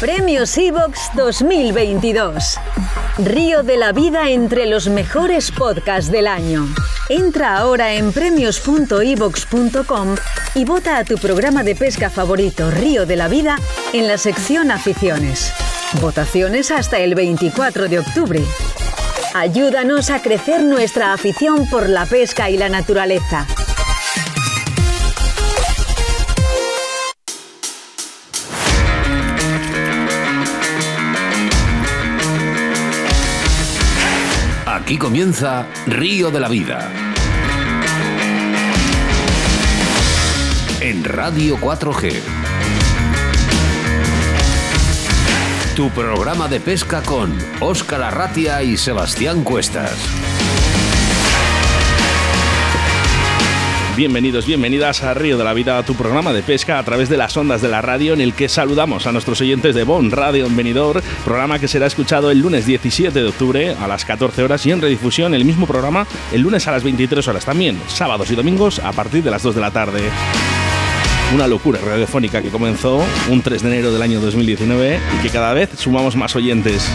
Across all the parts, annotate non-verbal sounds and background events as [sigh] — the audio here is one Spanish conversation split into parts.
Premios Evox 2022. Río de la vida entre los mejores podcasts del año. Entra ahora en premios.evox.com y vota a tu programa de pesca favorito Río de la Vida en la sección Aficiones. Votaciones hasta el 24 de octubre. Ayúdanos a crecer nuestra afición por la pesca y la naturaleza. Aquí comienza Río de la Vida. En Radio 4G. Tu programa de pesca con Óscar Arratia y Sebastián Cuestas. Bienvenidos, bienvenidas a Río de la Vida, tu programa de pesca a través de las ondas de la radio en el que saludamos a nuestros oyentes de Bon Radio en programa que será escuchado el lunes 17 de octubre a las 14 horas y en redifusión el mismo programa el lunes a las 23 horas también, sábados y domingos a partir de las 2 de la tarde. Una locura radiofónica que comenzó un 3 de enero del año 2019 y que cada vez sumamos más oyentes.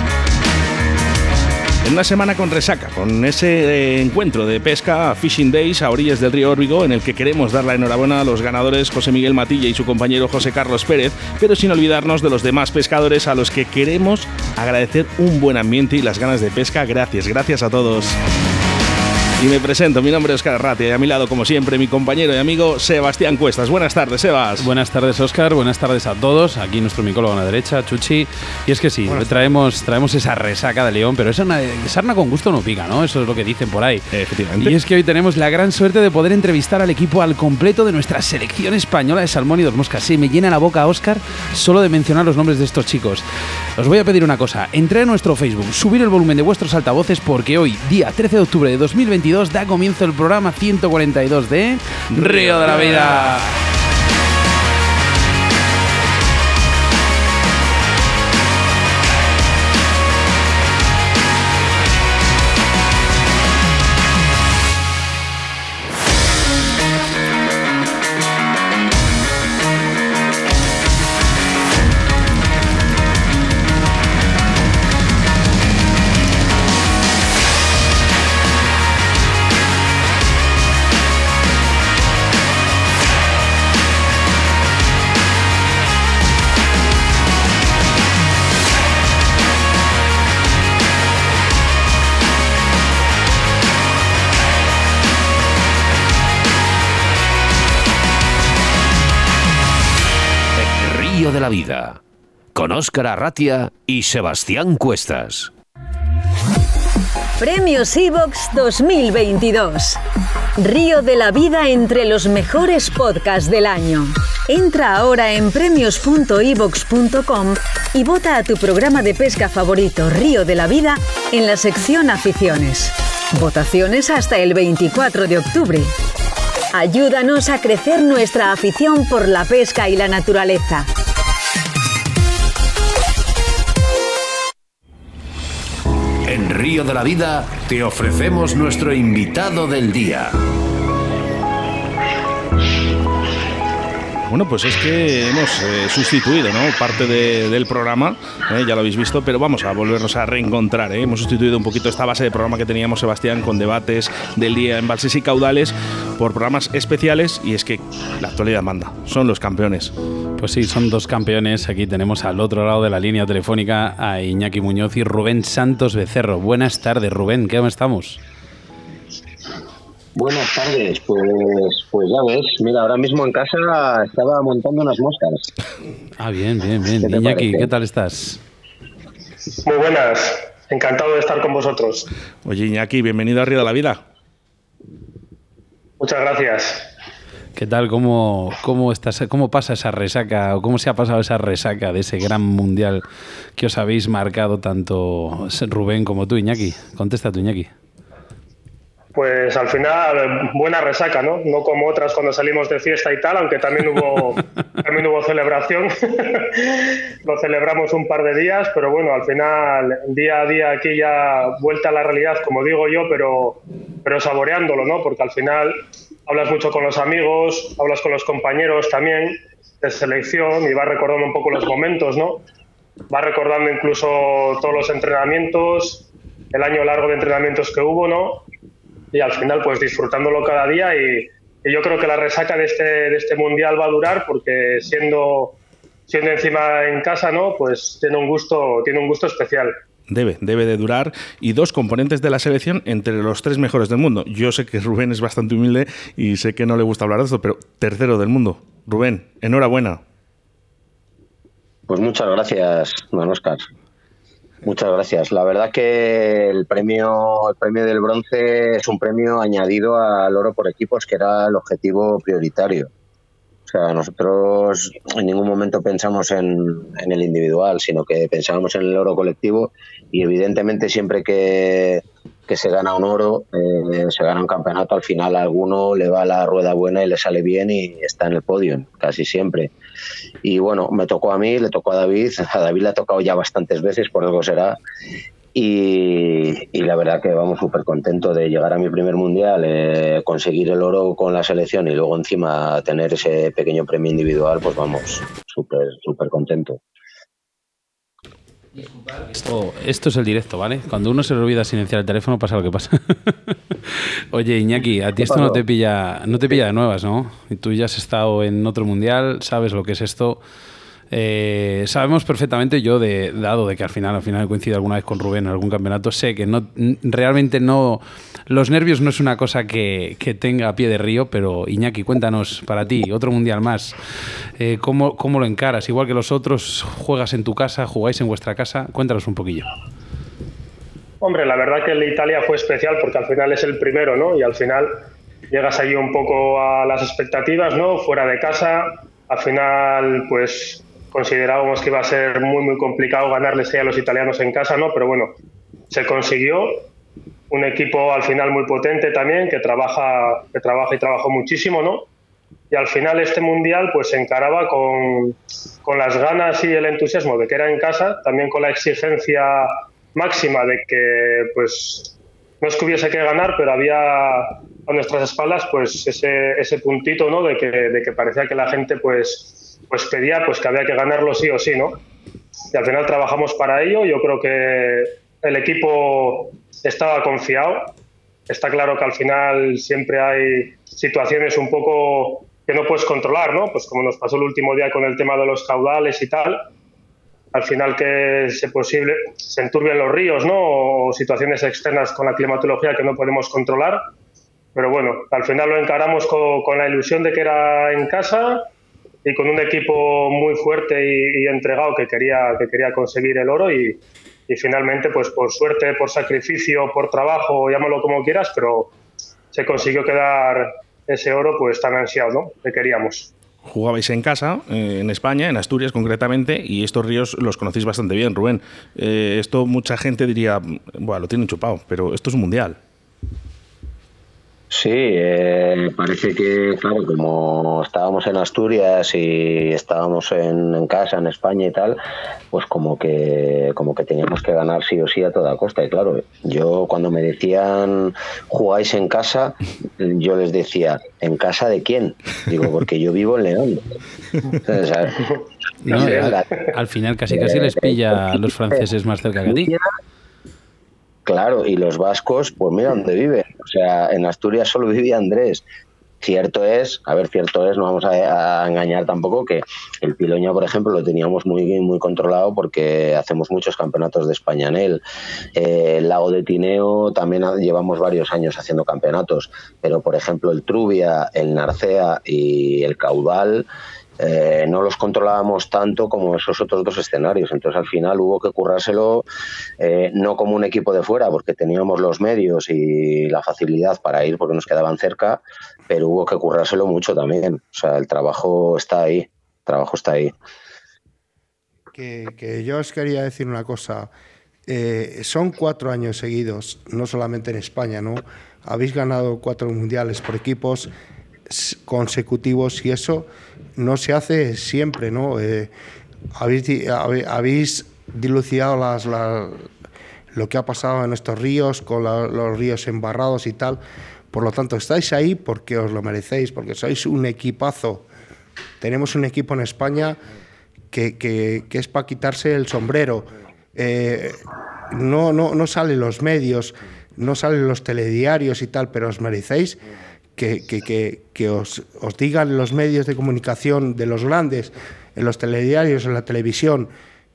En una semana con resaca, con ese eh, encuentro de pesca Fishing Days a orillas del río Órbigo, en el que queremos dar la enhorabuena a los ganadores José Miguel Matilla y su compañero José Carlos Pérez, pero sin olvidarnos de los demás pescadores a los que queremos agradecer un buen ambiente y las ganas de pesca. Gracias, gracias a todos. Y me presento, mi nombre es Oscar Arratia y a mi lado, como siempre, mi compañero y amigo Sebastián Cuestas. Buenas tardes, Sebas. Buenas tardes, Oscar. Buenas tardes a todos. Aquí nuestro micólogo a la derecha, Chuchi. Y es que sí, traemos, traemos esa resaca de León, pero esa una, sarna con gusto no pica, ¿no? Eso es lo que dicen por ahí. Efectivamente. Y es que hoy tenemos la gran suerte de poder entrevistar al equipo al completo de nuestra selección española de salmón y dos moscas. Sí, me llena la boca, Oscar, solo de mencionar los nombres de estos chicos. Os voy a pedir una cosa. Entré a nuestro Facebook, subir el volumen de vuestros altavoces porque hoy, día 13 de octubre de 2022, da comienzo el programa 142 de Río de la Vida. La Vida. Con Óscar Arratia y Sebastián Cuestas. Premios Evox 2022. Río de la vida entre los mejores podcasts del año. Entra ahora en premios.evox.com y vota a tu programa de pesca favorito Río de la Vida en la sección Aficiones. Votaciones hasta el 24 de octubre. Ayúdanos a crecer nuestra afición por la pesca y la naturaleza. En Río de la Vida te ofrecemos nuestro invitado del día. Bueno, pues es que hemos eh, sustituido ¿no? parte de- del programa, eh, ya lo habéis visto, pero vamos a volvernos a reencontrar. ¿eh? Hemos sustituido un poquito esta base de programa que teníamos, Sebastián, con debates del día en Balses y Caudales por programas especiales y es que la actualidad manda, son los campeones. Pues sí, son dos campeones. Aquí tenemos al otro lado de la línea telefónica a Iñaki Muñoz y Rubén Santos Becerro. Buenas tardes, Rubén. ¿Qué estamos? Buenas tardes, pues, pues ya ves, mira, ahora mismo en casa estaba montando unas moscas. Ah, bien, bien, bien. ¿Qué te Iñaki, parece? ¿qué tal estás? Muy buenas, encantado de estar con vosotros. Oye, Iñaki, bienvenido a Río de la Vida. Muchas gracias. ¿Qué tal? ¿Cómo, cómo, estás, ¿Cómo pasa esa resaca o cómo se ha pasado esa resaca de ese gran mundial que os habéis marcado tanto Rubén como tú, Iñaki? Contesta tú, Iñaki. Pues al final, buena resaca, ¿no? No como otras cuando salimos de fiesta y tal, aunque también hubo, [laughs] también hubo celebración. [laughs] Lo celebramos un par de días, pero bueno, al final, día a día aquí ya vuelta a la realidad, como digo yo, pero, pero saboreándolo, ¿no? Porque al final hablas mucho con los amigos, hablas con los compañeros también de selección y vas recordando un poco los momentos, ¿no? va recordando incluso todos los entrenamientos, el año largo de entrenamientos que hubo, ¿no? Y al final, pues disfrutándolo cada día y, yo creo que la resaca de este, de este mundial va a durar porque siendo, siendo encima en casa, ¿no? Pues tiene un gusto, tiene un gusto especial. Debe, debe de durar. Y dos componentes de la selección entre los tres mejores del mundo. Yo sé que Rubén es bastante humilde y sé que no le gusta hablar de esto, pero tercero del mundo. Rubén, enhorabuena. Pues muchas gracias, don Oscar. Muchas gracias. La verdad que el premio, el premio del bronce es un premio añadido al oro por equipos, que era el objetivo prioritario. O sea, nosotros en ningún momento pensamos en, en el individual, sino que pensábamos en el oro colectivo y evidentemente siempre que, que se gana un oro, eh, se gana un campeonato, al final a alguno le va la rueda buena y le sale bien y está en el podio, casi siempre. Y bueno, me tocó a mí, le tocó a David, [laughs] a David le ha tocado ya bastantes veces, por algo será. Y, la verdad que vamos súper contento de llegar a mi primer mundial, eh, conseguir el oro con la selección y luego encima tener ese pequeño premio individual, pues vamos, súper, súper contento. Esto, esto es el directo, ¿vale? Cuando uno se le olvida silenciar el teléfono pasa lo que pasa. [laughs] Oye, Iñaki, a ti esto no te pilla, no te pilla de nuevas, ¿no? Y tú ya has estado en otro mundial, sabes lo que es esto. Eh, sabemos perfectamente, yo, de, dado de que al final, al final coincido alguna vez con Rubén en algún campeonato, sé que no realmente no. Los nervios no es una cosa que, tenga a pie de río, pero Iñaki, cuéntanos para ti, otro mundial más. Eh, ¿cómo, ¿Cómo lo encaras? Igual que los otros, juegas en tu casa, jugáis en vuestra casa. Cuéntanos un poquillo. Hombre, la verdad que el de Italia fue especial porque al final es el primero, ¿no? Y al final llegas ahí un poco a las expectativas, ¿no? Fuera de casa. Al final, pues considerábamos que iba a ser muy, muy complicado ganarles a los italianos en casa, ¿no? Pero bueno, se consiguió. Un equipo al final muy potente también, que trabaja, que trabaja y trabajó muchísimo, ¿no? Y al final este mundial pues se encaraba con, con las ganas y el entusiasmo de que era en casa, también con la exigencia máxima de que pues no es que hubiese que ganar, pero había a nuestras espaldas pues ese, ese puntito, ¿no? De que, de que parecía que la gente pues pues pedía pues que había que ganarlo sí o sí, ¿no? Y al final trabajamos para ello. Yo creo que el equipo estaba confiado. Está claro que al final siempre hay situaciones un poco que no puedes controlar, ¿no? Pues como nos pasó el último día con el tema de los caudales y tal. Al final que se posible se enturbian los ríos, ¿no? O situaciones externas con la climatología que no podemos controlar. Pero bueno, al final lo encaramos con, con la ilusión de que era en casa y con un equipo muy fuerte y, entregado que quería, que quería conseguir el oro y, finalmente, pues por suerte, por sacrificio, por trabajo, llámalo como quieras, pero se consiguió quedar ese oro pues tan ansiado, ¿no? Que queríamos. Jugabais en casa, eh, en España, en Asturias concretamente, y estos ríos los conocéis bastante bien, Rubén. Eh, esto mucha gente diría, bueno, lo tienen chupado, pero esto es un mundial. Sí, eh, parece que, claro, como estábamos en Asturias y estábamos en, casa, en España y tal, pues como que, como que teníamos que ganar sí o sí a toda costa. Y claro, yo cuando me decían jugáis en casa, yo les decía, ¿en casa de quién? Digo, porque yo vivo en León. [laughs] al, final casi casi les pilla a los franceses más cerca que a ti. Claro, y los vascos, pues mira dónde viven. O sea, en Asturias solo vivía Andrés. Cierto es, a ver, cierto es, no vamos a, engañar tampoco que el Piloña, por ejemplo, lo teníamos muy muy controlado porque hacemos muchos campeonatos de España en él. Eh, el lago de Tineo también llevamos varios años haciendo campeonatos, pero por ejemplo el Trubia, el Narcea y el Caudal eh, no los controlábamos tanto como esos otros dos escenarios. Entonces al final hubo que currárselo eh, no como un equipo de fuera, porque teníamos los medios y la facilidad para ir porque nos quedaban cerca, pero hubo que currárselo mucho también. O sea, el trabajo está ahí, el trabajo está ahí. Que, yo os quería decir una cosa. Eh, son cuatro años seguidos, no solamente en España, ¿no? Habéis ganado cuatro mundiales por equipos consecutivos y eso no se hace siempre, ¿no? Eh, habéis, dilucidado lo que ha pasado en estos ríos, con los ríos embarrados y tal. Por lo tanto, estáis ahí porque os lo merecéis, porque sois un equipazo. Tenemos un equipo en España que, es para quitarse el sombrero. Eh, no, no salen los medios, no salen los telediarios y tal, pero os merecéis que, que, que os, os, digan los medios de comunicación de los grandes, en los telediarios, en la televisión,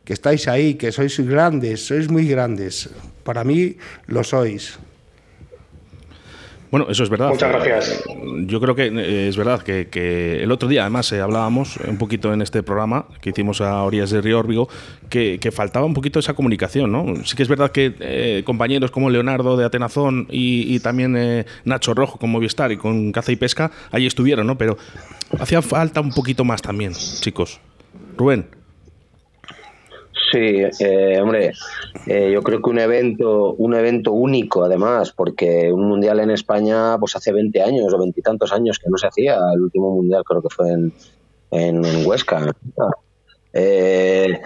que estáis ahí, que sois grandes, sois muy grandes. Para mí lo sois. Bueno, eso es verdad. Muchas gracias. Yo creo que eh, es verdad que, el otro día, además, eh, hablábamos un poquito en este programa que hicimos a orillas de Río Órbigo, que, faltaba un poquito esa comunicación, ¿no? Sí que es verdad que eh, compañeros como Leonardo de Atenazón y, también Nacho Rojo con Movistar y con Caza y Pesca, ahí estuvieron, ¿no? Pero hacía falta un poquito más también, chicos. Rubén. Sí, eh, hombre, eh, yo creo que un evento, un evento único además, porque un mundial en España, pues hace 20 años o veintitantos años que no se hacía. El último mundial creo que fue en, en, Huesca. Eh,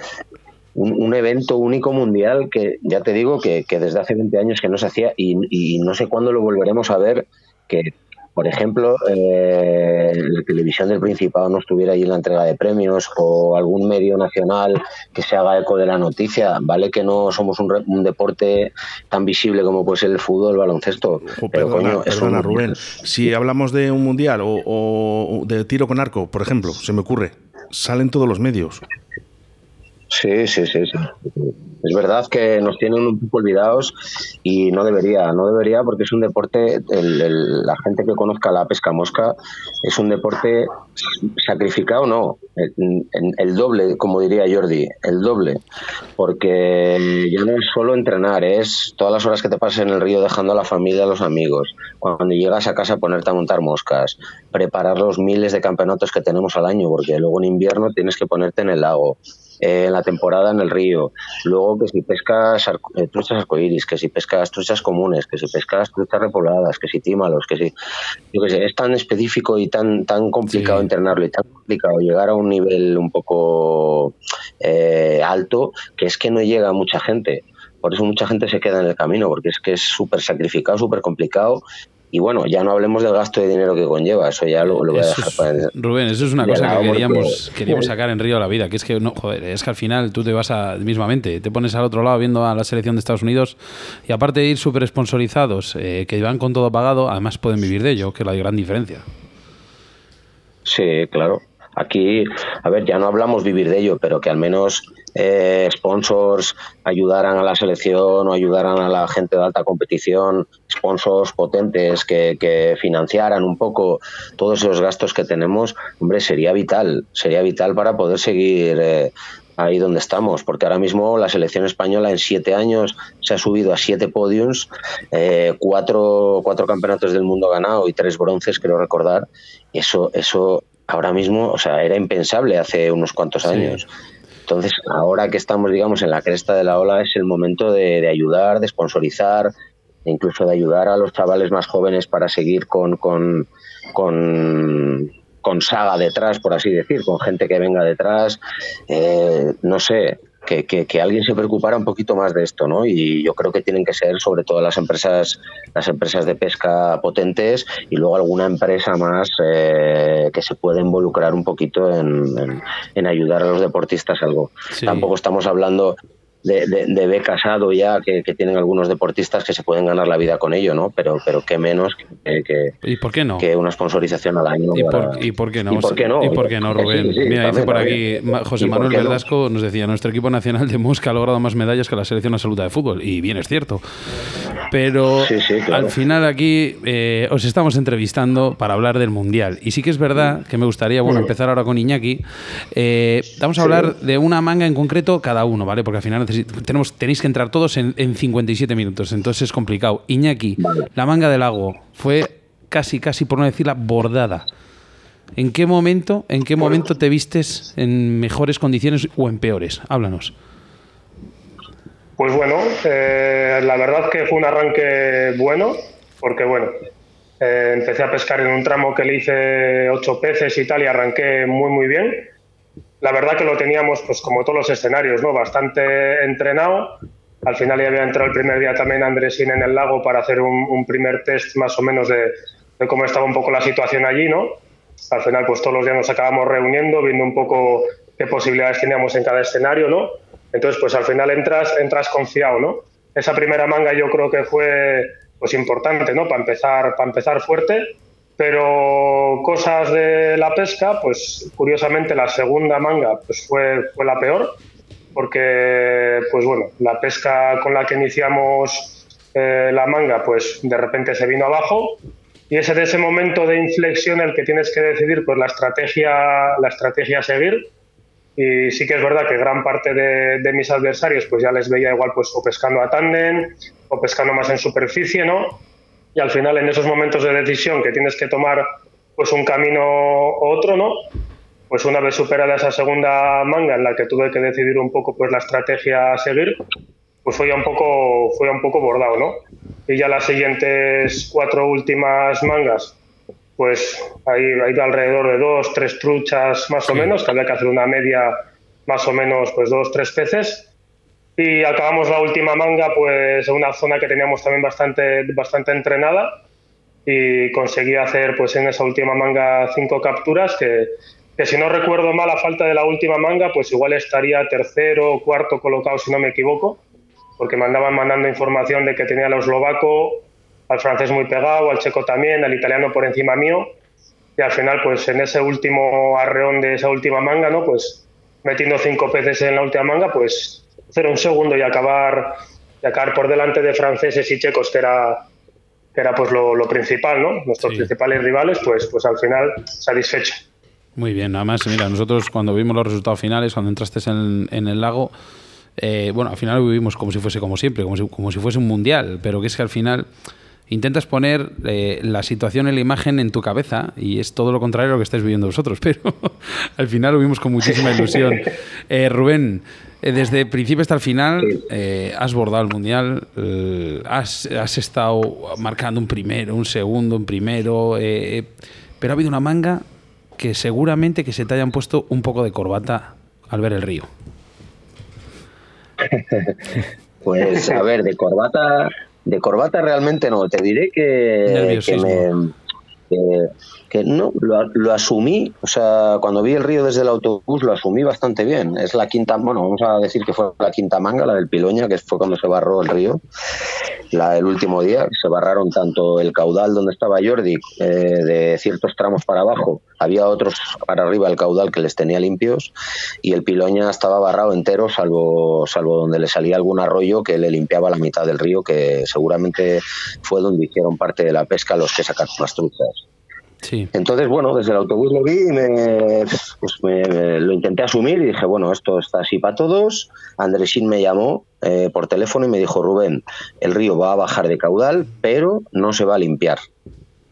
un, evento único mundial que ya te digo que, desde hace 20 años que no se hacía y, y no sé cuándo lo volveremos a ver, que por ejemplo, eh, la televisión del Principado no estuviera ahí en la entrega de premios o algún medio nacional que se haga eco de la noticia. Vale que no somos un, deporte tan visible como puede ser el fútbol, el baloncesto. pero coño, perdona Rubén, si hablamos de un mundial o de tiro con arco, por ejemplo, se me ocurre, salen todos los medios. Sí, sí, sí, sí. Es verdad que nos tienen un poco olvidados y no debería, no debería porque es un deporte, la gente que conozca la pesca mosca, es un deporte sacrificado, no, el, el, doble, como diría Jordi, el doble, porque ya no es solo entrenar, es todas las horas que te pasas en el río dejando a la familia, a los amigos, cuando llegas a casa ponerte a montar moscas, preparar los miles de campeonatos que tenemos al año, porque luego en invierno tienes que ponerte en el lago en la temporada en el río. Luego que si pescas eh, truchas arcoíris, que si pescas truchas comunes, que si pescas truchas repobladas, que si tímalos, que si... Yo que sé, es tan específico y tan, tan complicado entrenarlo y tan complicado llegar a un nivel un poco eh, alto que es que no llega mucha gente. Por eso mucha gente se queda en el camino, porque es que es súper sacrificado, súper complicado y bueno, ya no hablemos del gasto de dinero que conlleva, eso ya lo, voy a dejar para Rubén, eso es una cosa que queríamos, queríamos sacar en Río a la vida, que es que no, joder, es que al final tú te vas a mismamente, te pones al otro lado viendo a la selección de Estados Unidos y aparte de ir súper sponsorizados, eh, que van con todo pagado, además pueden vivir de ello, que es la gran diferencia. Sí, claro. Aquí, a ver, ya no hablamos vivir de ello, pero que al menos eh, sponsors ayudaran a la selección o ayudaran a la gente de alta competición, sponsors potentes que, financiaran un poco todos esos gastos que tenemos, hombre, sería vital, sería vital para poder seguir eh, ahí donde estamos, porque ahora mismo la selección española en siete años se ha subido a siete podiums, eh, cuatro, cuatro campeonatos del mundo ganado y tres bronces, creo recordar. Eso, eso ahora mismo, o sea, era impensable hace unos cuantos años. Entonces, ahora que estamos, digamos, en la cresta de la ola, es el momento de, ayudar, de sponsorizar, incluso de ayudar a los chavales más jóvenes para seguir con, con, con, saga detrás, por así decir, con gente que venga detrás. Eh, no sé, que, que, alguien se preocupara un poquito más de esto, ¿no? Y yo creo que tienen que ser sobre todo las empresas, las empresas de pesca potentes y luego alguna empresa más eh, que se pueda involucrar un poquito en, en, ayudar a los deportistas algo. Tampoco estamos hablando de, de, de casado ya que, tienen algunos deportistas que se pueden ganar la vida con ello, ¿no? Pero, pero qué menos que, ¿Y por qué no? que una sponsorización al año. ¿Y, por, ¿Y por qué no? ¿Y por qué no? ¿Y por qué no, Rubén? Mira, dice por aquí José Manuel Verdasco, nos decía, nuestro equipo nacional de Mosca ha logrado más medallas que la selección absoluta de fútbol. Y bien, es cierto. Pero al final aquí eh, os estamos entrevistando para hablar del Mundial. Y sí que es verdad que me gustaría, bueno, empezar ahora con Iñaki. Eh, vamos a hablar de una manga en concreto cada uno, ¿vale? Porque al final tenemos, tenéis que entrar todos en, 57 minutos, entonces es complicado. Iñaki, la manga del lago fue casi, casi, por no decirla, bordada. ¿En qué momento, en qué momento te vistes en mejores condiciones o en peores? Háblanos. Pues bueno, eh, la verdad que fue un arranque bueno, porque bueno, eh, empecé a pescar en un tramo que le hice ocho peces y tal y arranqué muy muy bien la verdad que lo teníamos, pues como todos los escenarios, ¿no? Bastante entrenado. Al final ya había entrado el primer día también Andresín en el lago para hacer un, primer test más o menos de, cómo estaba un poco la situación allí, ¿no? Al final, pues todos los días nos acabamos reuniendo, viendo un poco qué posibilidades teníamos en cada escenario, ¿no? Entonces, pues al final entras, entras confiado, ¿no? Esa primera manga yo creo que fue pues importante, ¿no? Para empezar, para empezar fuerte, pero cosas de la pesca, pues curiosamente la segunda manga pues fue, fue la peor, porque pues bueno, la pesca con la que iniciamos eh, la manga, pues de repente se vino abajo y es en ese momento de inflexión el que tienes que decidir pues la estrategia, la estrategia a seguir y sí que es verdad que gran parte de, mis adversarios pues ya les veía igual pues o pescando a tándem o pescando más en superficie, ¿no? Y al final en esos momentos de decisión que tienes que tomar pues un camino u otro, ¿no? Pues una vez superada esa segunda manga en la que tuve que decidir un poco pues la estrategia a seguir, pues fue ya un poco fue un poco bordado, ¿no? Y ya las siguientes cuatro últimas mangas pues ahí ha ido alrededor de dos, tres truchas más o menos, que había que hacer una media más o menos, pues dos, tres peces. Y acabamos la última manga, pues en una zona que teníamos también bastante, bastante entrenada y conseguí hacer, pues en esa última manga cinco capturas que, que si no recuerdo mal a falta de la última manga, pues igual estaría tercero o cuarto colocado si no me equivoco, porque me andaban mandando información de que tenía los eslovaco al francés muy pegado, al checo también, al italiano por encima mío. Y al final, pues en ese último arreón de esa última manga, ¿no? Pues metiendo cinco peces en la última manga, pues hacer un segundo y acabar, y acabar por delante de franceses y checos, que era, que era pues lo, principal, ¿no? Nuestros principales rivales, pues, pues al final satisfecho. Muy bien, nada más, mira, nosotros cuando vimos los resultados finales, cuando entraste en, en el lago, eh, bueno, al final lo vivimos como si fuese como siempre, como si, como si fuese un mundial, pero que es que al final intentas poner eh, la situación en la imagen en tu cabeza y es todo lo contrario a lo que estáis viviendo vosotros, [laughs] pero al final lo vimos con muchísima ilusión. [laughs] Eh, Rubén, eh, desde principio hasta el final has bordado el Mundial, has, has, estado marcando un primero, un segundo, un primero, pero ha habido una manga que seguramente que se te hayan puesto un poco de corbata al ver el río. [laughs] Pues a ver, de corbata de corbata realmente no, te diré que, que me, que, no, lo, asumí, o sea, cuando vi el río desde el autobús lo asumí bastante bien. Es la quinta, bueno, vamos a decir que fue la quinta manga, la del Piloña, que fue cuando se barró el río, la, el último día. Se barraron tanto el caudal donde estaba Jordi, eh, de ciertos tramos para abajo, había otros para arriba el caudal que les tenía limpios, y el Piloña estaba barrado entero, salvo, salvo donde le salía algún arroyo que le limpiaba la mitad del río, que seguramente fue donde hicieron parte de la pesca los que sacaron las truchas. Entonces, bueno, desde el autobús lo vi y me, pues lo intenté asumir y dije, bueno, esto está así para todos. Andresín me llamó eh, por teléfono y me dijo, Rubén, el río va a bajar de caudal, pero no se va a limpiar.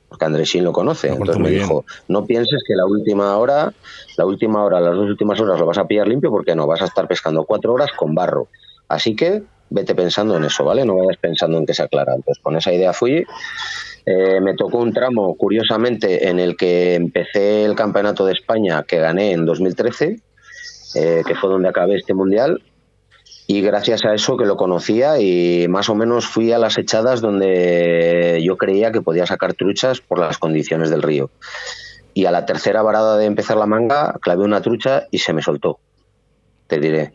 Porque Andresín lo conoce. Entonces me dijo, no pienses que la última hora, la última hora, las dos últimas horas lo vas a pillar limpio porque no, vas a estar pescando cuatro horas con barro. Así que vete pensando en eso, ¿vale? No vayas pensando en que se aclara. Entonces con esa idea fui eh, me tocó un tramo, curiosamente, en el que empecé el Campeonato de España que gané en 2013, eh, que fue donde acabé este mundial. Y gracias a eso que lo conocía y más o menos fui a las echadas donde yo creía que podía sacar truchas por las condiciones del río. Y a la tercera varada de empezar la manga, clavé una trucha y se me soltó, te diré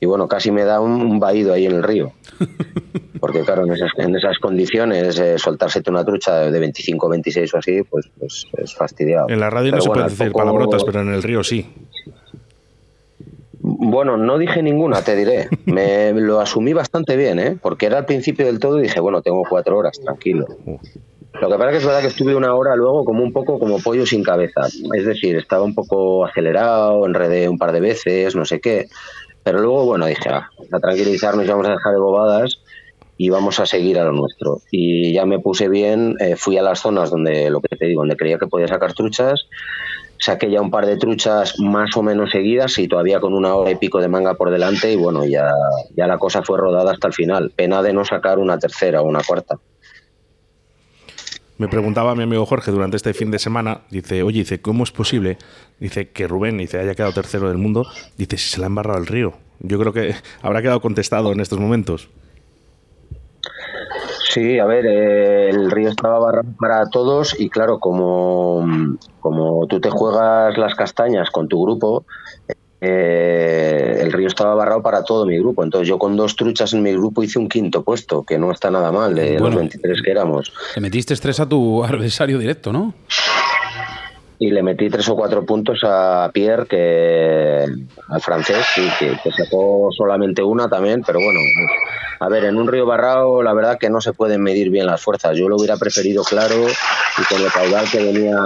y bueno, casi me da un, vaído ahí en el río. [laughs] Porque claro, en esas, en esas condiciones, eh, soltársete una trucha de 25, 26 o así, pues, pues es fastidiado. En la radio no se puede decir palabrotas, pero en el río sí. Bueno, no dije ninguna, te diré. Me [laughs] lo asumí bastante bien, ¿eh? porque era al principio del todo y dije, bueno, tengo cuatro horas, tranquilo. Lo que pasa es que es verdad que estuve una hora luego como un poco como pollo sin cabeza. Es decir, estaba un poco acelerado, enredé un par de veces, no sé qué. Pero luego, bueno, dije, ah, a tranquilizarnos, vamos a dejar de bobadas y vamos a seguir a lo nuestro. Y ya me puse bien, eh, fui a las zonas donde, lo que te digo, donde creía que podía sacar truchas, saqué ya un par de truchas más o menos seguidas y todavía con una hora y pico de manga por delante y bueno, ya, ya la cosa fue rodada hasta el final. Pena de no sacar una tercera o una cuarta. Me preguntaba mi amigo Jorge durante este fin de semana, dice, oye, dice, ¿cómo es posible? Dice que Rubén dice, haya quedado tercero del mundo, dice, si se le ha embarrado el río. Yo creo que [laughs] habrá quedado contestado en estos momentos. Sí, a ver, eh, el río estaba barrado para todos y claro, como, como tú te juegas las castañas con tu grupo, eh, el río estaba barrado para todo mi grupo. Entonces yo con dos truchas en mi grupo hice un quinto puesto, que no está nada mal, de los 23 que éramos. Te metiste estrés a tu [laughs] adversario directo, ¿no? Y le metí tres o cuatro puntos a Pierre, que al francés, sí, que, sacó solamente una también, pero bueno, a ver, en un río barrado la verdad que no se pueden medir bien las fuerzas. Yo lo hubiera preferido claro y con el caudal que venía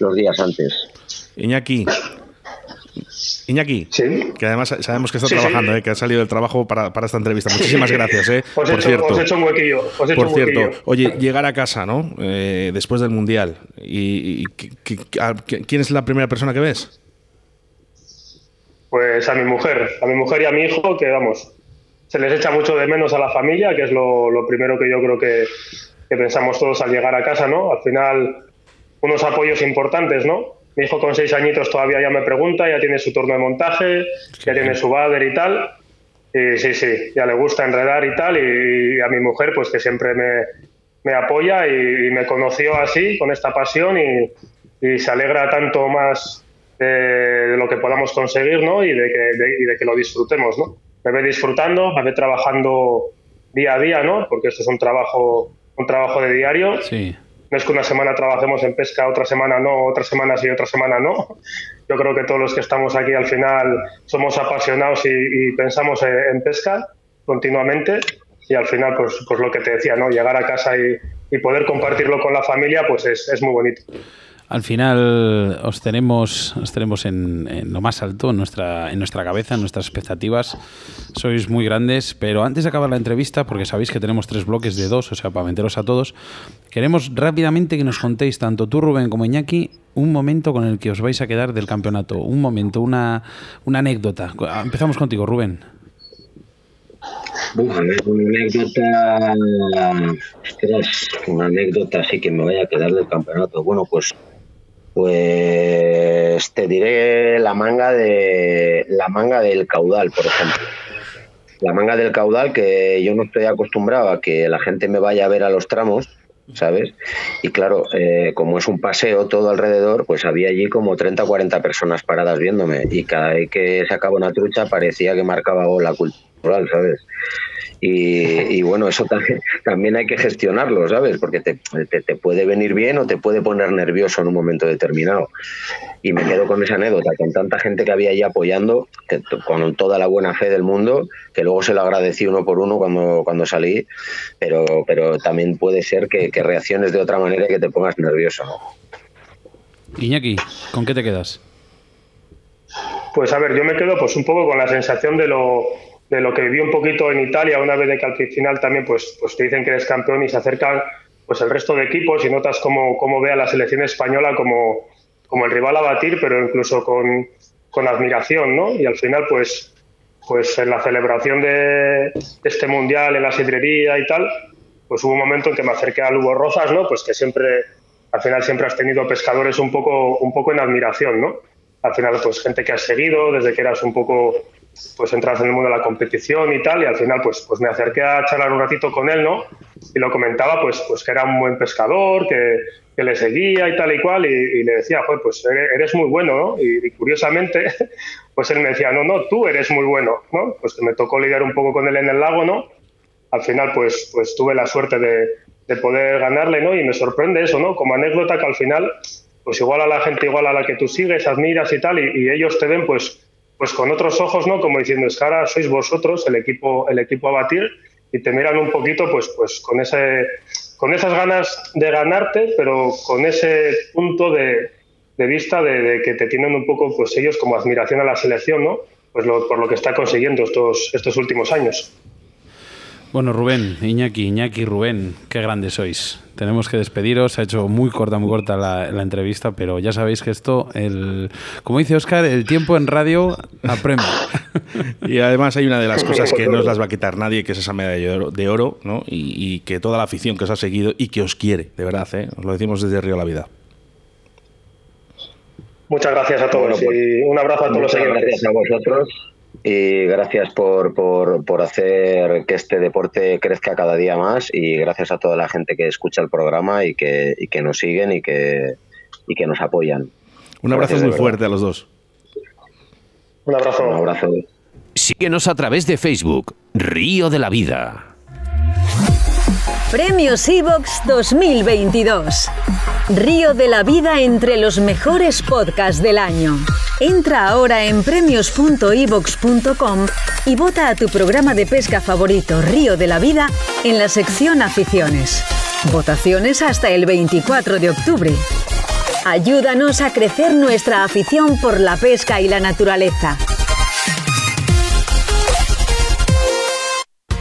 los días antes. Iñaki, Iñaki, que además sabemos que está trabajando, eh, que ha salido del trabajo para, esta entrevista. Muchísimas gracias, eh, por cierto. Os he hecho un huequillo. por cierto, oye, llegar a casa, ¿no? Eh, después del Mundial. ¿Y, quién es la primera persona que ves? Pues a mi mujer, a mi mujer y a mi hijo, que vamos, se les echa mucho de menos a la familia, que es lo, primero que yo creo que, que pensamos todos al llegar a casa, ¿no? Al final, unos apoyos importantes, ¿no? Mi hijo con seis añitos todavía ya me pregunta, ya tiene su turno de montaje, ya tiene su bader y tal. Y sí, sí, ya le gusta enredar y tal. Y, a mi mujer, pues que siempre me, apoya y, me conoció así, con esta pasión y, se alegra tanto más de, lo que podamos conseguir, ¿no? Y de que, de que lo disfrutemos, ¿no? Me ve disfrutando, me ve trabajando día a día, ¿no? Porque esto es un trabajo, un trabajo de diario. Sí no es que una semana trabajemos en pesca, otra semana no, otra semana sí, otra semana no. Yo creo que todos los que estamos aquí al final somos apasionados y, pensamos en, pesca continuamente y al final, pues, pues lo que te decía, ¿no? Llegar a casa y, poder compartirlo con la familia, pues es, es muy bonito. Al final os tenemos, os tenemos en, lo más alto, en nuestra, en nuestra cabeza, en nuestras expectativas. Sois muy grandes, pero antes de acabar la entrevista, porque sabéis que tenemos tres bloques de dos, o sea, para meteros a todos, queremos rápidamente que nos contéis, tanto tú, Rubén, como Iñaki, un momento con el que os vais a quedar del campeonato. Un momento, una, una anécdota. Empezamos contigo, Rubén. una anécdota, una anécdota así que me vaya a quedar del campeonato. Bueno, pues pues te diré la manga de la manga del caudal, por ejemplo. La manga del caudal que yo no estoy acostumbrado a que la gente me vaya a ver a los tramos, ¿sabes? Y claro, eh, como es un paseo todo alrededor, pues había allí como 30 o 40 personas paradas viéndome y cada vez que sacaba una trucha parecía que marcaba la cultural, ¿sabes? Y, bueno, eso [laughs] también, hay que gestionarlo, ¿sabes? Porque te, puede venir bien o te puede poner nervioso en un momento determinado. Y me quedo con esa anécdota, con tanta gente que había ahí apoyando, con toda la buena fe del mundo, que luego se lo agradecí uno por uno cuando, cuando salí, pero, pero también puede ser que, reacciones de otra manera y que te pongas nervioso. Iñaki, ¿con qué te quedas? Pues a ver, yo me quedo pues un poco con la sensación de lo de lo que viví un poquito en Italia, una vez de que al final también pues, pues te dicen que eres campeón y se acercan pues el resto de equipos y notas cómo, cómo ve a la selección española como, como el rival a batir, pero incluso con, con admiración, ¿no? Y al final, pues, pues en la celebración de, este mundial, en la sidrería y tal, pues hubo un momento en que me acerqué a Lugo Rozas, ¿no? Pues que siempre, al final siempre has tenido pescadores un poco, un poco en admiración, ¿no? Al final, pues gente que has seguido desde que eras un poco pues entras en el mundo de la competición y tal, y al final pues, pues me acerqué a charlar un ratito con él, ¿no? Y lo comentaba pues, pues que era un buen pescador, que, que le seguía y tal y cual, y, le decía, pues eres muy bueno, ¿no? Y, curiosamente, [laughs] pues él me decía, no, no, tú eres muy bueno, ¿no? Pues que me tocó lidiar un poco con él en el lago, ¿no? Al final pues, pues tuve la suerte de, de poder ganarle, ¿no? Y me sorprende eso, ¿no? Como anécdota que al final, pues igual a la gente igual a la que tú sigues, admiras y tal, y, y ellos te ven pues pues con otros ojos, ¿no? Como diciendo, es sois vosotros el equipo, el equipo a batir y te miran un poquito, pues, pues con ese, con esas ganas de ganarte, pero con ese punto de, vista de, que te tienen un poco, pues ellos como admiración a la selección, ¿no? Pues por lo que está consiguiendo estos, estos últimos años. Bueno, Rubén, Iñaki, Iñaki, Rubén, qué grandes sois. Tenemos que despediros. Ha hecho muy corta, muy corta la, entrevista, pero ya sabéis que esto, el, como dice Oscar, el tiempo en radio apremia. [laughs] y además hay una de las cosas que no os las va a quitar nadie, que es esa medalla de oro, ¿no? Y, que toda la afición que os ha seguido y que os quiere, de verdad, ¿eh? os lo decimos desde Río La Vida. Muchas gracias a todos pues y un abrazo a todos los seguidores. Gracias a vosotros y gracias por, por, hacer que este deporte crezca cada día más y gracias a toda la gente que escucha el programa y que, y que nos siguen y que, y que nos apoyan. Un abrazo muy fuerte a los dos. Un abrazo. Un abrazo. Síguenos a través de Facebook, Río de la Vida. Premios Evox 2022. Río de la Vida entre los mejores podcasts del año. Entra ahora en premios.evox.com y vota a tu programa de pesca favorito Río de la Vida en la sección Aficiones. Votaciones hasta el 24 de octubre. Ayúdanos a crecer nuestra afición por la pesca y la naturaleza.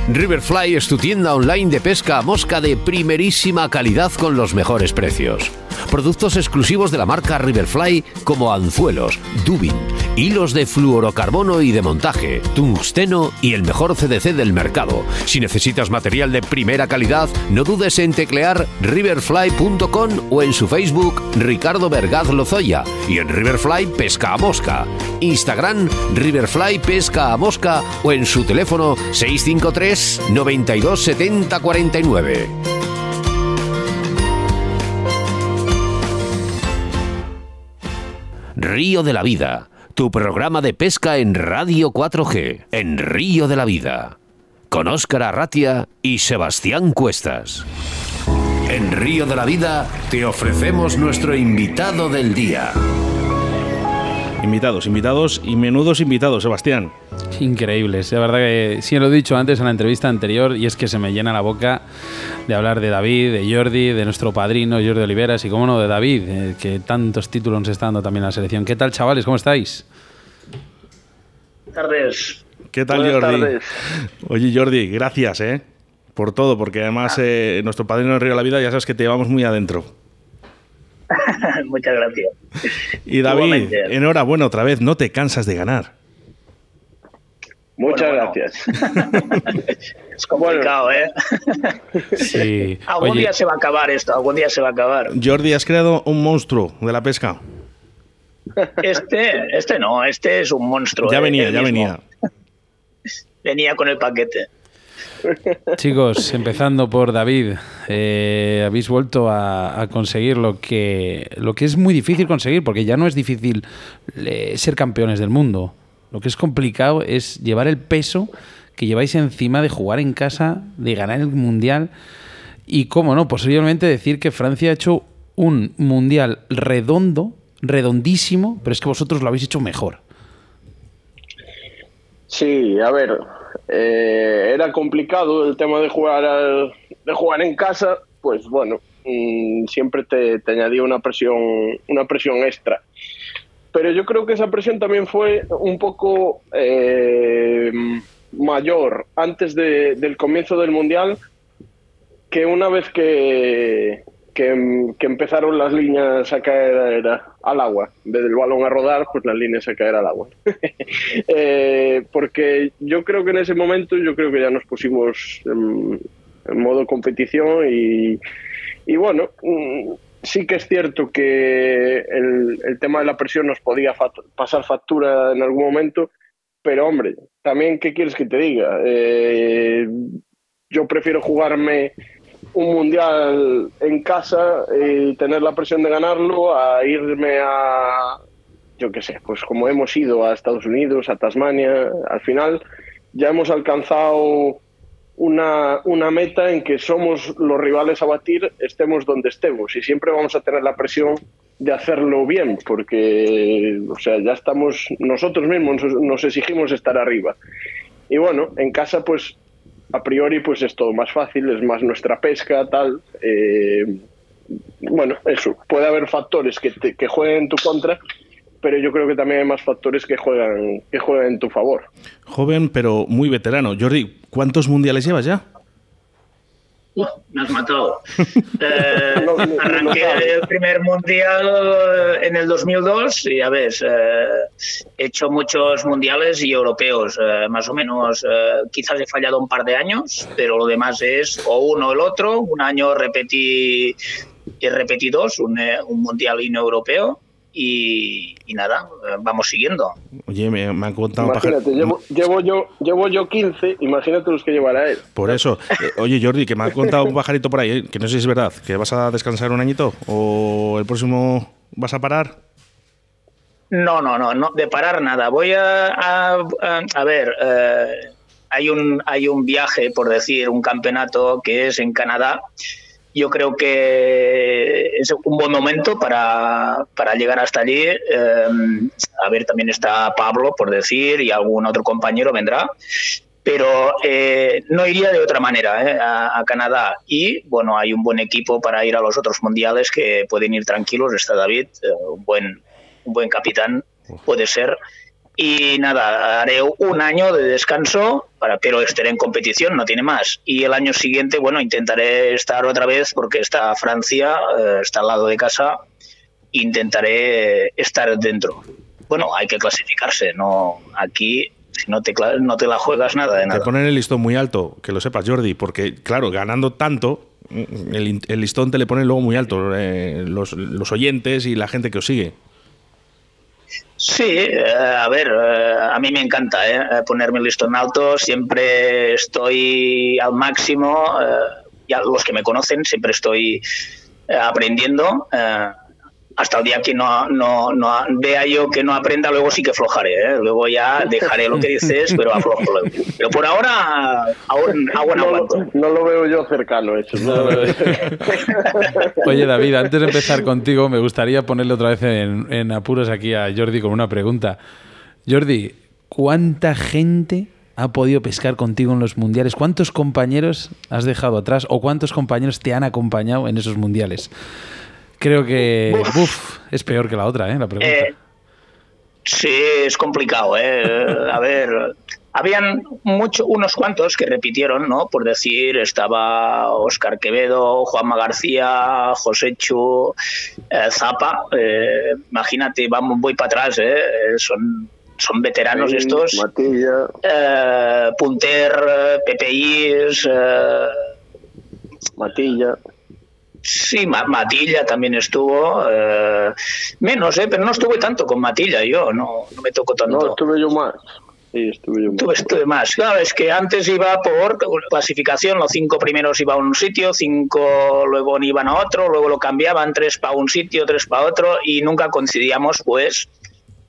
Riverfly es tu tienda online de pesca a mosca de primerísima calidad con los mejores precios. Productos exclusivos de la marca Riverfly como anzuelos, dubin, hilos de fluorocarbono y de montaje, tungsteno y el mejor CDC del mercado. Si necesitas material de primera calidad, no dudes en teclear riverfly.com o en su Facebook Ricardo Vergaz Lozoya y en Riverfly Pesca a Mosca. Instagram Riverfly Pesca a Mosca o en su teléfono 653 92 70 49. Río de la Vida, tu programa de pesca en Radio 4G, en Río de la Vida, con Óscar Arratia y Sebastián Cuestas. En Río de la Vida te ofrecemos nuestro invitado del día. Invitados, invitados y menudos invitados, Sebastián. Increíbles, la verdad que sí lo he dicho antes en la entrevista anterior y es que se me llena la boca de hablar de David, de Jordi, de nuestro padrino Jordi Oliveras y, cómo no, de David, eh, que tantos títulos nos está dando también a la selección. ¿Qué tal, chavales? ¿Cómo estáis? tardes. ¿Qué tal, Buenas Jordi? tardes. Oye, Jordi, gracias, ¿eh? Por todo, porque además eh, nuestro padrino de Río de la Vida ya sabes que te llevamos muy adentro. [laughs] Muchas gracias. Y David, Igualmente. enhorabuena otra vez, no te cansas de ganar. Muchas Bueno, bueno. gracias. [laughs] es complicado, ¿eh? Sí. [laughs] Algún Oye, día se va a acabar esto, algún día se va a acabar. Jordi, has creado un monstruo de la pesca. Este, este no, este es un monstruo. Ya ¿eh? venía, ya mismo. venía. Venía con el paquete. Chicos, empezando por David, eh, habéis vuelto a, conseguir lo que, lo que es muy difícil conseguir, porque ya no es difícil eh, ser campeones del mundo. Lo que es complicado es llevar el peso que lleváis encima de jugar en casa, de ganar el mundial y, cómo no, posiblemente decir que Francia ha hecho un mundial redondo, redondísimo, pero es que vosotros lo habéis hecho mejor. Sí, a ver, eh, era complicado el tema de jugar al- de jugar en casa, pues bueno, mm, siempre te, te añadía una presión, una presión extra. Pero yo creo que esa presión también fue un poco eh, mayor antes de- del comienzo del mundial que una vez que, que, que empezaron las líneas a caer al agua, desde el balón a rodar, pues las líneas a caer al agua. [laughs] Eh, porque yo creo que en ese momento, yo creo que ya nos pusimos en, en modo competición y, y bueno, mm, sí que es cierto que el, el tema de la presión nos podía pasar factura en algún momento, pero hombre, también, ¿qué quieres que te diga? Eh, yo prefiero jugarme un mundial en casa y tener la presión de ganarlo a irme a, yo qué sé, pues como hemos ido a Estados Unidos, a Tasmania, al final ya hemos alcanzado una, una meta en que somos los rivales a batir, estemos donde estemos, y siempre vamos a tener la presión de hacerlo bien, porque o sea, ya estamos, nosotros mismos nos- nos exigimos estar arriba. Y bueno, en casa pues a priori pues es todo más fácil, es más nuestra pesca, tal. eh, bueno, eso, puede haber factores que, te- que jueguen en tu contra, pero yo creo que también hay más factores que juegan, que juegan en tu favor. Joven, pero muy veterano. Jordi, ¿cuántos mundiales llevas ya? Uf, me has matado. Eh, No, no, no arranqué el primer mundial en el 2002 y ya ves, eh, he hecho muchos mundiales y europeos, eh, más o menos. eh, quizás he fallado un par de años, pero lo demás es o uno o el otro. Un año repetí, y repetí dos, un, un mundial y un europeo. Y, y nada, vamos siguiendo. Oye, me, me han contado pajar- Imagínate, llevo, llevo, yo, llevo yo 15, imagínate los que llevará él. Por eso. Eh, oye, Jordi, que me ha contado un pajarito por ahí, eh, que no sé si es verdad, que vas a descansar un añito o el próximo vas a parar. No, no, no, no, de parar nada. Voy a, a, a ver, eh, hay, un, hay un viaje, por decir, un campeonato que es en Canadá. Yo creo que es un buen momento para, para llegar hasta allí. Eh, a ver, también está Pablo, por decir, y algún otro compañero vendrá pero eh, no iría de otra manera eh, a, a, Canadá. Y bueno, hay un buen equipo para ir a los otros mundiales que pueden ir tranquilos. Está David, eh, un, buen, un buen capitán, puede ser. Y nada, haré un año de descanso, para, pero estaré en competición, no tiene más. Y el año siguiente, bueno, intentaré estar otra vez porque está Francia, eh, está al lado de casa, intentaré estar dentro. Bueno, hay que clasificarse, no aquí si no te, no te la juegas nada de nada. Te ponen el listón muy alto, que lo sepas, Jordi, porque, claro, ganando tanto, el, el listón te le ponen luego muy alto eh, los, los, oyentes y la gente que os sigue. Sí, eh, a ver, eh, a mí me encanta eh, ponerme el listón alto, siempre estoy al máximo, ya los que me conocen, siempre estoy aprendiendo hasta el día que no, no, no, vea yo que no aprenda, luego sí que aflojaré. ¿eh? Luego ya dejaré lo que dices, pero aflojo. Pero por ahora, aún no, no, lo veo yo cercano eso. No [laughs] Oye, David, antes de empezar contigo, me gustaría ponerle otra vez en, en apuros aquí a Jordi con una pregunta. Jordi, ¿cuánta gente ha podido pescar contigo en los mundiales? ¿Cuántos compañeros has dejado atrás o cuántos compañeros te han acompañado en esos mundiales? Creo que uf. Uf, es peor que la otra, ¿eh? La pregunta. Eh, sí, es complicado, ¿eh? [laughs] A ver, habían mucho, unos cuantos que repitieron, ¿no? Por decir, estaba Oscar Quevedo, Juanma García, José Chu, eh, Zapa. Eh, imagínate, vamos, voy para atrás, ¿eh? Son son veteranos Sí, estos. Matilla. Eh, Punter, PPIs. Eh, Matilla. Sí, Ma Matilla también estuvo. Eh, menos, ¿eh? Pero no estuve tanto con Matilla yo, no, no me tocó tanto. No, estuve yo más. Sí, estuve yo más. Estuve, estuve más. Claro, es que antes iba por clasificación, los cinco primeros iban a un sitio, cinco luego iban a otro, luego lo cambiaban, tres para un sitio, tres para otro, y nunca coincidíamos, pues,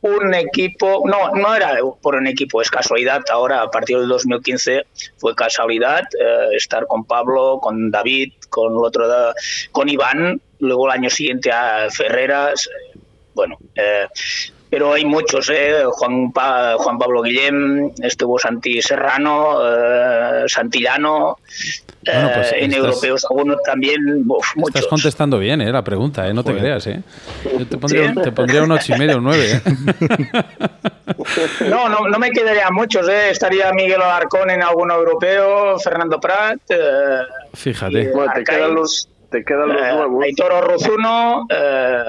un equipo, no, no era por un equipo, es casualidad. Ahora, a partir del 2015, fue casualidad eh, estar con Pablo, con David, con otro, con Iván, luego el año siguiente a Ferreras. eh, Bueno, eh, pero hay muchos, ¿eh? Juan, pa Juan Pablo Guillem, estuvo Santi Serrano, eh, Santillano, Bueno, pues en estás- europeos algunos también, uf, muchos. Estás contestando bien, ¿eh? La pregunta, ¿eh? No te creas, ¿eh? Yo te pondría, ¿Sí? un, te pondría un ocho y medio, un nueve. ¿eh? [laughs] No, no, no me quedaría muchos, ¿eh? Estaría Miguel Alarcón en alguno europeo, Fernando Prat, eh, Fíjate. Bueno, te quedan los, te quedan los eh, nuevos. Aitor Orruzuno, eh,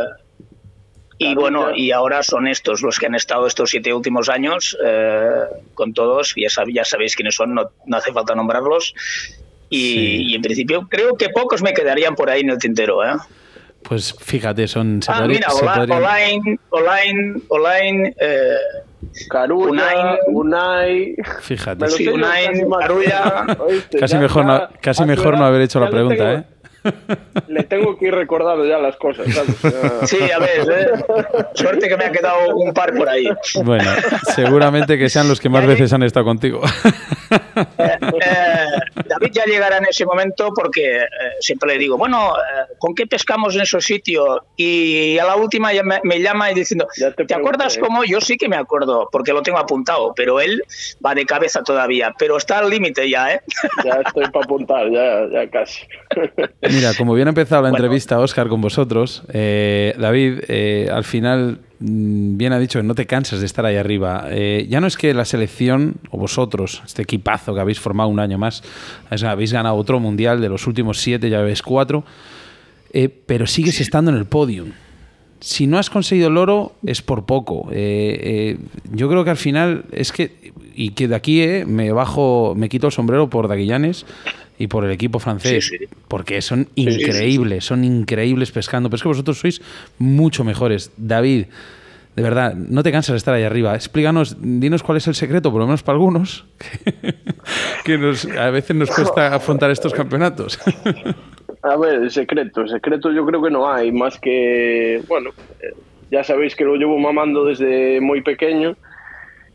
y bueno, y ahora son estos los que han estado estos siete últimos años eh, con todos, ya, sab- ya sabéis quiénes son, no, no hace falta nombrarlos. Y, Sí. y en principio creo que pocos me quedarían por ahí en el tintero. ¿eh? Pues fíjate, son. se Ah, podría- mira, se Ola- podrían- Olain, Olain, Olain, eh, Carulla, Unai. Unai. Fíjate. Sí, Unai, casi [laughs] mejor, no, casi a tu mejor no haber hecho la pregunta, tengo- ¿eh? Le tengo que ir recordando ya las cosas, ¿sabes? Sí, a ver, ¿eh? suerte que me ha quedado un par por ahí. Bueno, seguramente que sean los que más veces han estado contigo. Eh, eh, David ya llegará en ese momento porque eh, siempre le digo, bueno, eh, ¿con qué pescamos en esos sitios? Y a la última ya me, me llama y diciendo, Ya te ¿te acuerdas pregunté. cómo? Yo sí que me acuerdo, porque lo tengo apuntado, pero él va de cabeza todavía, pero está al límite ya, ¿eh? [laughs] ya estoy para apuntar, ya, ya casi. Mira, como bien ha empezado la Bueno. entrevista, Oscar, con vosotros, eh, David, eh, al final, bien ha dicho que no te cansas de estar ahí arriba. Eh, ya no es que la selección, o vosotros, este equipazo que habéis formado un año más, habéis ganado otro mundial de los últimos siete, ya ves cuatro, eh, pero sigues estando en el podium. Si no has conseguido el oro, es por poco. Eh, eh, yo creo que al final es que, y que de aquí eh, me bajo, me quito el sombrero por Daguillanes y por el equipo francés, Sí, sí. porque son increíbles, son increíbles pescando. Pero es que vosotros sois mucho mejores. David, de verdad, no te cansas de estar ahí arriba. Explícanos, dinos cuál es el secreto, por lo menos para algunos, [laughs] que nos- a veces nos cuesta afrontar estos campeonatos. [laughs] A ver, el secreto, el secreto yo creo que no hay, más que, bueno, eh, ya sabéis que lo llevo mamando desde muy pequeño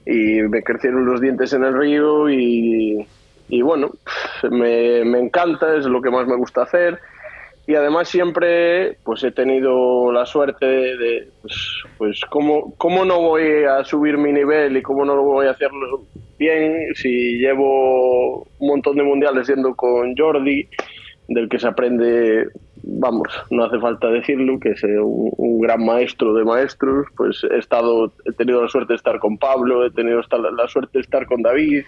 y me crecieron los dientes en el río y, y bueno, me, me, encanta, es lo que más me gusta hacer. Y además siempre pues he tenido la suerte de, pues, pues cómo, cómo no voy a subir mi nivel y cómo no lo voy a hacerlo bien si llevo un montón de mundiales yendo con Jordi del que se aprende vamos, no hace falta decirlo, que es un, un, gran maestro de maestros, pues he estado, he tenido la suerte de estar con Pablo, he tenido la suerte de estar con David,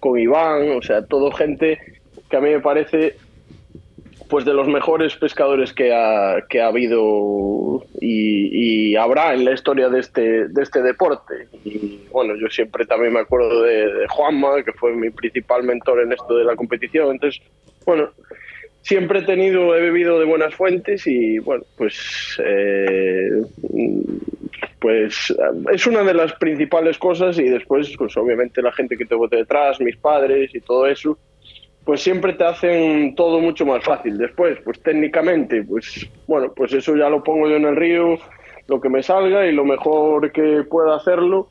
con Iván, o sea, todo gente que a mí me parece pues de los mejores pescadores que ha, que ha habido y, habrá en la historia de este, de este deporte. Y bueno, yo siempre también me acuerdo de, de Juanma, que fue mi principal mentor en esto de la competición. Entonces, bueno, siempre he tenido, he bebido de buenas fuentes y bueno, pues eh, pues es una de las principales cosas y después pues obviamente la gente que tengo detrás, mis padres y todo eso, pues siempre te hacen todo mucho más fácil. Después, pues técnicamente, pues bueno, pues eso ya lo pongo yo en el río, lo que me salga y lo mejor que pueda hacerlo.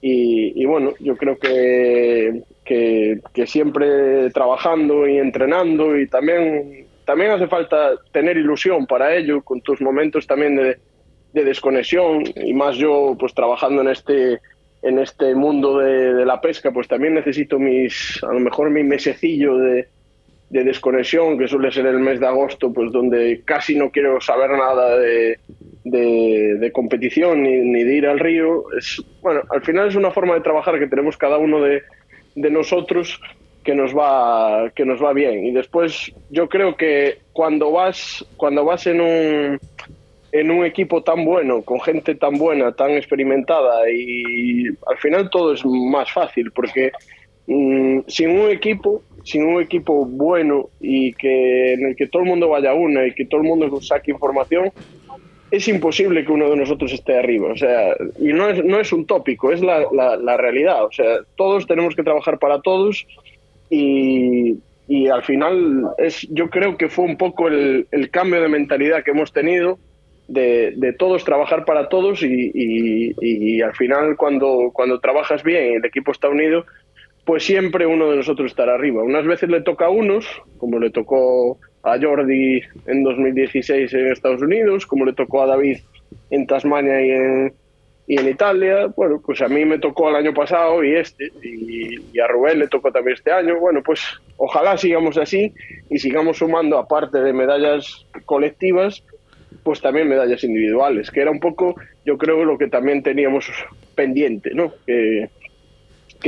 Y, y bueno, yo creo que, que, que, siempre trabajando y entrenando y también, también hace falta tener ilusión para ello, con tus momentos también de, de desconexión y más yo pues trabajando en este en este mundo de, de, la pesca, pues también necesito mis, a lo mejor mi mesecillo de, de, desconexión, que suele ser el mes de agosto, pues donde casi no quiero saber nada de, de competición ni, ni, de ir al río. Es, bueno, al final es una forma de trabajar que tenemos cada uno de, nosotros que nos va que nos va bien y después yo creo que cuando vas cuando vas en un en un equipo tan bueno, con gente tan buena, tan experimentada y al final todo es más fácil porque mmm, sin un equipo, sin un equipo bueno y que en el que todo el mundo vaya a una y que todo el mundo saque información, es imposible que uno de nosotros esté arriba. O sea, y no es, no es un tópico, es la, la, la realidad. O sea, todos tenemos que trabajar para todos y, y al final es, yo creo que fue un poco el, el cambio de mentalidad que hemos tenido de, todos trabajar para todos y, al final cuando, cuando trabajas bien y el equipo está unido, pues siempre uno de nosotros estará arriba. Unas veces le toca a unos, como le tocó a Jordi en 2016 en Estados Unidos, como le tocó a David en Tasmania y en, y en Italia. Bueno, pues a mí me tocó el año pasado y este, y, y, a Rubén le tocó también este año. Bueno, pues ojalá sigamos así y sigamos sumando, aparte de medallas colectivas, pues también medallas individuales, que era un poco, yo creo, lo que también teníamos pendiente, ¿no? Que,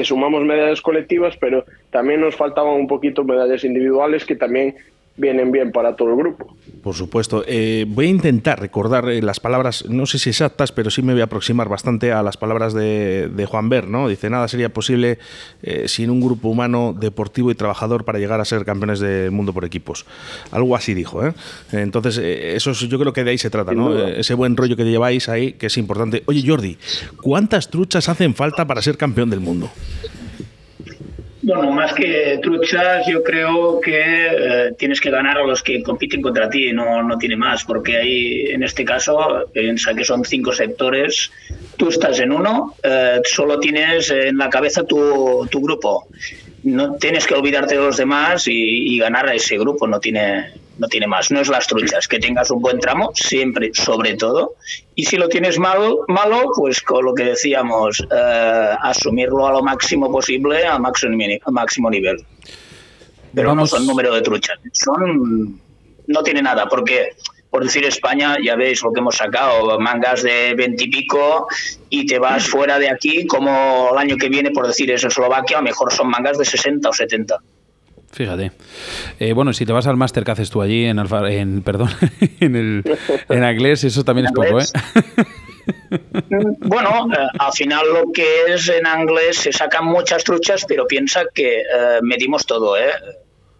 sumamos medallas colectivas, pero también nos faltaban un poquito medallas individuales que también vienen bien para todo el grupo. Por supuesto. Eh, voy a intentar recordar eh, las palabras, no sé si exactas, pero sí me voy a aproximar bastante a las palabras de, de Juan Ver, ¿no? Dice, nada sería posible eh, sin un grupo humano, deportivo y trabajador para llegar a ser campeones del mundo por equipos. Algo así dijo, ¿eh? Entonces, eh, eso es, yo creo que de ahí se trata, ¿no? Ese buen rollo que lleváis ahí, que es importante. Oye, Jordi, ¿cuántas truchas hacen falta para ser campeón del mundo? Bueno, más que truchas, yo creo que eh, tienes que ganar a los que compiten contra ti, no, no tiene más, porque ahí, en este caso, piensa que son cinco sectores, tú estás en uno, eh, solo tienes en la cabeza tu, tu, grupo. No tienes que olvidarte de los demás y, y ganar a ese grupo, no tiene, no tiene más, no es las truchas, que tengas un buen tramo, siempre, sobre todo, y si lo tienes malo, malo pues con lo que decíamos, eh, asumirlo a lo máximo posible, al máximo, máximo nivel. Pero Vamos. no son número de truchas, son, no tiene nada, porque por decir España, ya veis lo que hemos sacado, mangas de 20 y pico y te vas fuera de aquí, como el año que viene, por decir es Eslovaquia, a lo mejor son mangas de 60 o 70. Fíjate. Eh, bueno, si te vas al máster que haces tú allí en Alfa, en perdón, [laughs] en el en inglés, eso también es poco, ¿eh? Bueno, eh, al final lo que es en inglés se sacan muchas truchas, pero piensa que eh, medimos todo, ¿eh?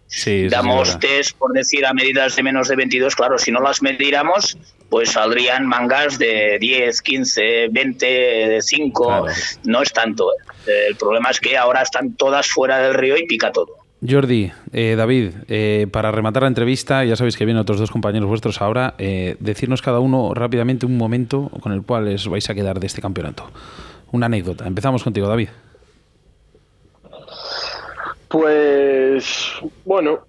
Sí, Damos test, por decir, a medidas de menos de 22, claro, si no las mediéramos, pues saldrían mangas de 10, 15, 20, 5, claro. no es tanto. ¿eh? El problema es que ahora están todas fuera del río y pica todo. Jordi, eh, David, eh, para rematar la entrevista, ya sabéis que vienen otros dos compañeros vuestros ahora, eh, decirnos cada uno rápidamente un momento con el cual os vais a quedar de este campeonato. Una anécdota. Empezamos contigo, David. Pues bueno,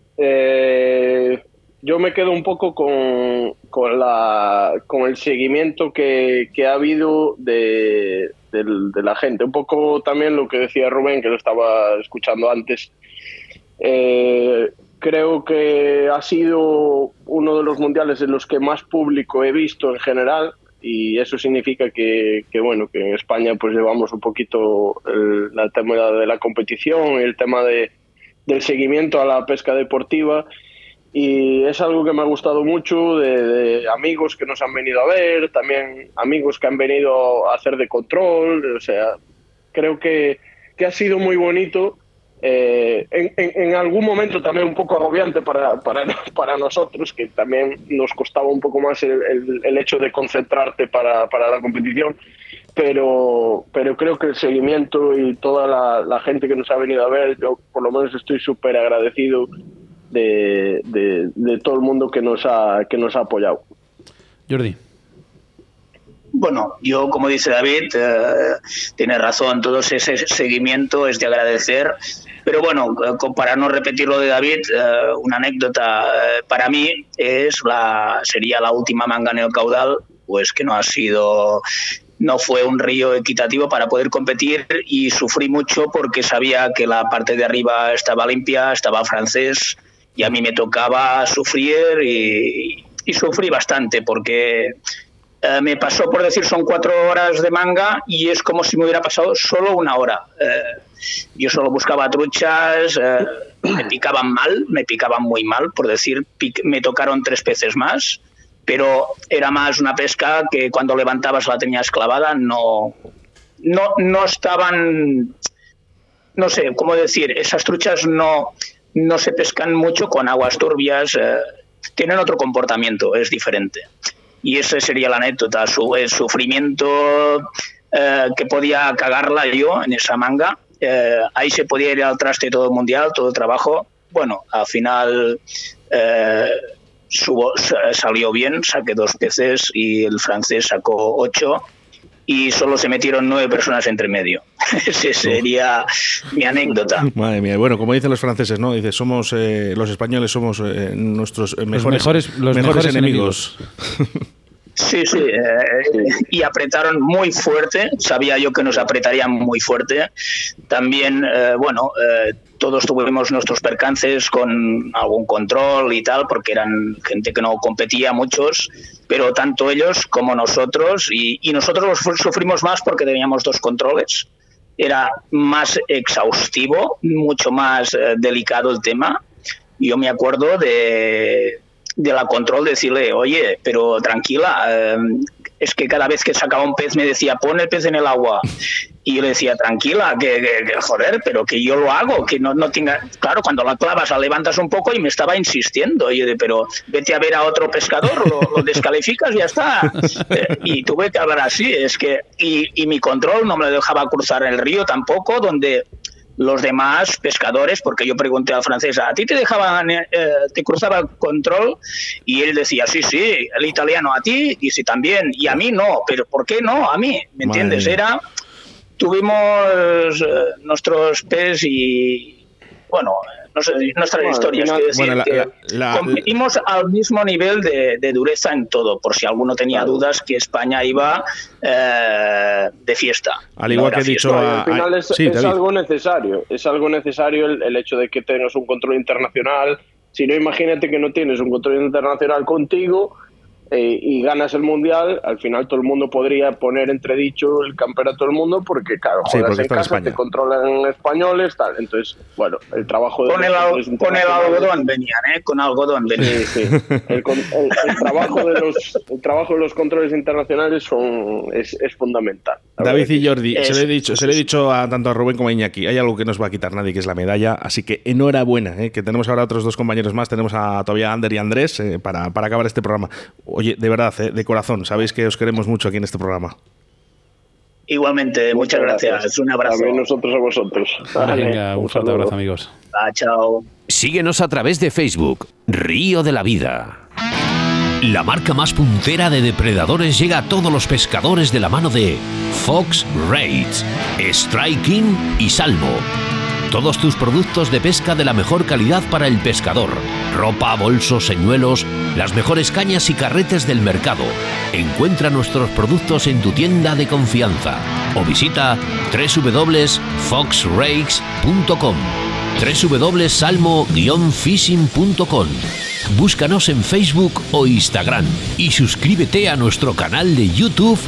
yo me quedo un poco con, con, la, con el seguimiento que, que ha habido de, de, la gente. Un poco también lo que decía Rubén, que lo estaba escuchando antes. Eh, creo que ha sido uno de los mundiales en los que más público he visto en general y eso significa que, que bueno que en España pues llevamos un poquito el, el tema de la competición el tema de, del seguimiento a la pesca deportiva y es algo que me ha gustado mucho de, amigos que nos han venido a ver, también amigos que han venido a hacer de control, o sea, creo que, que ha sido muy bonito. Eh, en, en, algún momento también un poco agobiante para, para, [laughs] para nosotros, que también nos costaba un poco más el, el, hecho de concentrarte para, para, la competición, pero, pero creo que el seguimiento y toda la, la gente que nos ha venido a ver, yo por lo menos estoy súper agradecido de, todo el mundo que nos ha, que nos ha apoyado. Jordi. Bueno, yo como dice David, eh, tiene razón, todo ese seguimiento es de agradecer, pero bueno, para no repetir lo de David, eh, una anécdota eh, para mí es la sería la última manga caudal, pues que no ha sido no fue un río equitativo para poder competir y sufrí mucho porque sabía que la parte de arriba estaba limpia, estaba francés, y a mí me tocaba sufrir y, sufrí bastante porque eh, me pasó por decir son cuatro horas de manga y es como si me hubiera pasado solo una hora. Eh, yo solo buscaba truchas, eh, [clears throat] me picaban mal, me picaban muy mal, por decir, me tocaron tres peces más, pero era más una pesca que cuando levantabas la tenías clavada, no, no, no estaban, no sé, cómo decir, esas truchas no, no se pescan mucho con aguas turbias, tienen otro comportamiento, es diferente. Y esa sería la anécdota, su, el sufrimiento eh, que podía cagarla yo en esa manga. Eh, ahí se podía ir al traste todo el mundial, todo el trabajo. Bueno, al final subo, salió bien, saqué dos peces y el francés sacó ocho y solo se metieron nueve personas entre medio. [laughs] Esa sería mi anécdota. [laughs] Madre mía. Bueno, como dicen los franceses, ¿no? Dice, somos eh, los españoles somos eh, nuestros mejores, los mejores, enemigos. [laughs] Sí, sí, eh, y apretaron muy fuerte, sabía yo que nos apretarían muy fuerte. También, bueno, todos tuvimos nuestros percances con algún control y tal, porque eran gente que no competía muchos, pero tanto ellos como nosotros, y, nosotros sufrimos más porque teníamos dos controles, era más exhaustivo, mucho más eh, delicado el tema. Yo me acuerdo de, de la control decirle, oye, pero tranquila, eh, es que cada vez que sacaba un pez me decía, pon el pez en el agua. [laughs] Y yo le decía, tranquila, que, joder, pero que yo lo hago, que no, no tenga. Claro, cuando la clavas, la levantas un poco y me estaba insistiendo. Y yo de, pero vete a ver a otro pescador, lo, [laughs] descalificas y ya está. Eh, [laughs] y tuve que hablar así, es que. Y, y mi control no me lo dejaba cruzar el río tampoco, donde los demás pescadores, porque yo pregunté al francés, ¿a ti te dejaban, eh, te cruzaba control? Y él decía, sí, sí, el italiano a ti, y sí también, y a mí no, pero ¿por qué no? A mí, ¿me entiendes? Era, tuvimos eh, nuestros pes y, bueno, no sé, nuestras historias. competimos al mismo nivel de, dureza en todo, por si alguno tenía dudas que España iba eh, de fiesta. Al igual que he dicho, al final es, algo necesario, es algo necesario el, el hecho de que tengas un control internacional. Si no, imagínate que no tienes un control internacional contigo eh, y ganas el mundial, al final todo el mundo podría poner entredicho el campeonato del mundo porque, claro, juegas en casa, te controlan españoles, tal. Entonces, bueno, el trabajo de. Con el, con el algodón venían, ¿eh? Con algodón venían. Sí, sí. El, trabajo de los, el trabajo de los controles internacionales son, es, es fundamental. David y Jordi, se, le he dicho, se le he dicho a, tanto a Rubén como a Iñaki, hay algo que no nos va a quitar nadie, que es la medalla. Así que enhorabuena, ¿eh? que tenemos ahora otros dos compañeros más. Tenemos a todavía Ander y Andrés eh, para, para acabar este programa. Oye, de verdad, eh, de corazón, sabéis que os queremos mucho aquí en este programa. Igualmente, muchas, gracias. Un abrazo. A nosotros a vosotros. Venga, un fuerte abrazo, amigos. Ah, chao. Síguenos a través de Facebook, Río de la Vida. La marca más puntera de depredadores llega a todos los pescadores de la mano de Fox Raids, Striking y Salmo. Todos tus productos de pesca de la mejor calidad para el pescador. Ropa, bolsos, señuelos, las mejores cañas y carretes del mercado. Encuentra nuestros productos en tu tienda de confianza o visita www.foxrakes.com www.salmo-fishing.com Búscanos en Facebook o Instagram y suscríbete a nuestro canal de YouTube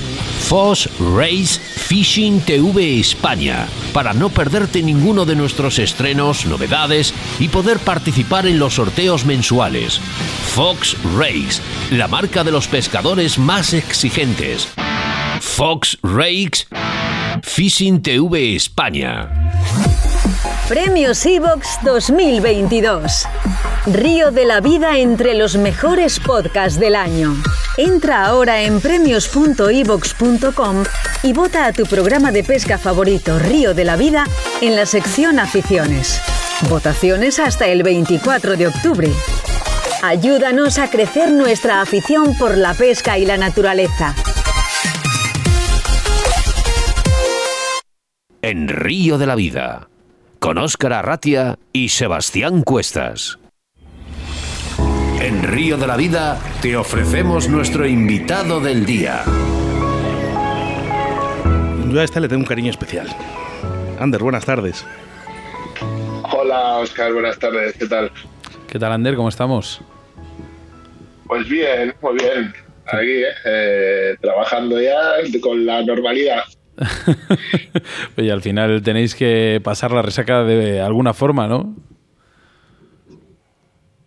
Fox Race Fishing TV España para no perderte ninguno de nuestros estrenos, novedades y poder participar en los sorteos mensuales. Fox Race, la marca de los pescadores más exigentes. Fox Rakes Fishing TV España. Premios Evox 2022. Río de la vida entre los mejores podcasts del año. Entra ahora en premios.evox.com y vota a tu programa de pesca favorito Río de la Vida en la sección Aficiones. Votaciones hasta el 24 de octubre. Ayúdanos a crecer nuestra afición por la pesca y la naturaleza. En Río de la Vida, con Óscar Arratia y Sebastián Cuestas. En Río de la Vida te ofrecemos nuestro invitado del día. Yo a este le tengo un cariño especial. Ander, buenas tardes. Hola, Oscar, buenas tardes, ¿qué tal? ¿Qué tal, Ander? ¿Cómo estamos? Pues bien, muy bien. Aquí, ¿eh? Eh, trabajando ya con la normalidad. [laughs] Oye, al final tenéis que pasar la resaca de alguna forma, ¿no?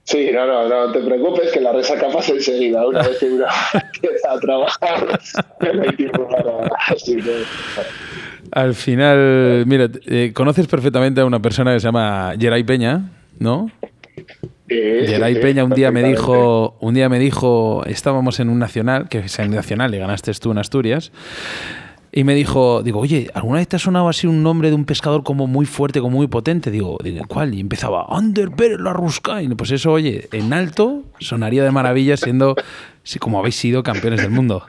Sí, no, no, no te preocupes que la resaca pasa enseguida. Una vez que uno [laughs] empieza a trabajar, [laughs] no hay tiempo para... Así que... Al final, mira, eh, conoces perfectamente a una persona que se llama Geray Peña, ¿no? Sí, Geray sí, Peña un día me dijo, un día me dijo, estábamos en un nacional, que es en nacional, le ganaste tú en Asturias, y me dijo, digo, oye, ¿alguna vez te ha sonado así un nombre de un pescador como muy fuerte, como muy potente? Digo, digo, ¿cuál? Y empezaba, Ander la Ruscain. Pues eso, oye, en alto sonaría de maravilla siendo, sí, como habéis sido campeones del mundo.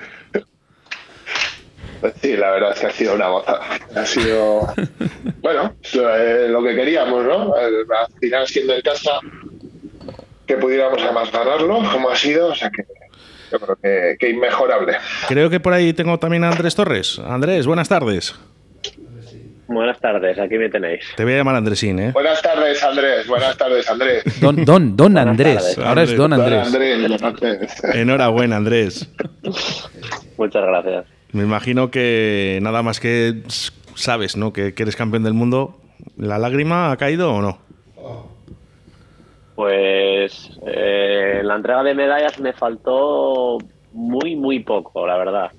Pues sí, la verdad es que ha sido una gozada. Ha sido, bueno, eh, lo que queríamos, ¿no? Al final, siendo en casa, que pudiéramos además ganarlo, como ha sido, o sea que yo creo que, que inmejorable. Creo que por ahí tengo también a Andrés Torres. Andrés, buenas tardes. Buenas tardes, aquí me tenéis. Te voy a llamar Andresín, ¿eh? Buenas tardes, Andrés. Buenas tardes, Andrés. [laughs] Don, don, don Andrés. Ahora es don Don Andrés. Enhorabuena, Andrés. Muchas gracias. Me imagino que nada más que sabes, ¿no? Que, que eres campeón del mundo. ¿La lágrima ha caído o no? Pues eh, en la entrega de medallas me faltó muy, muy poco, la verdad.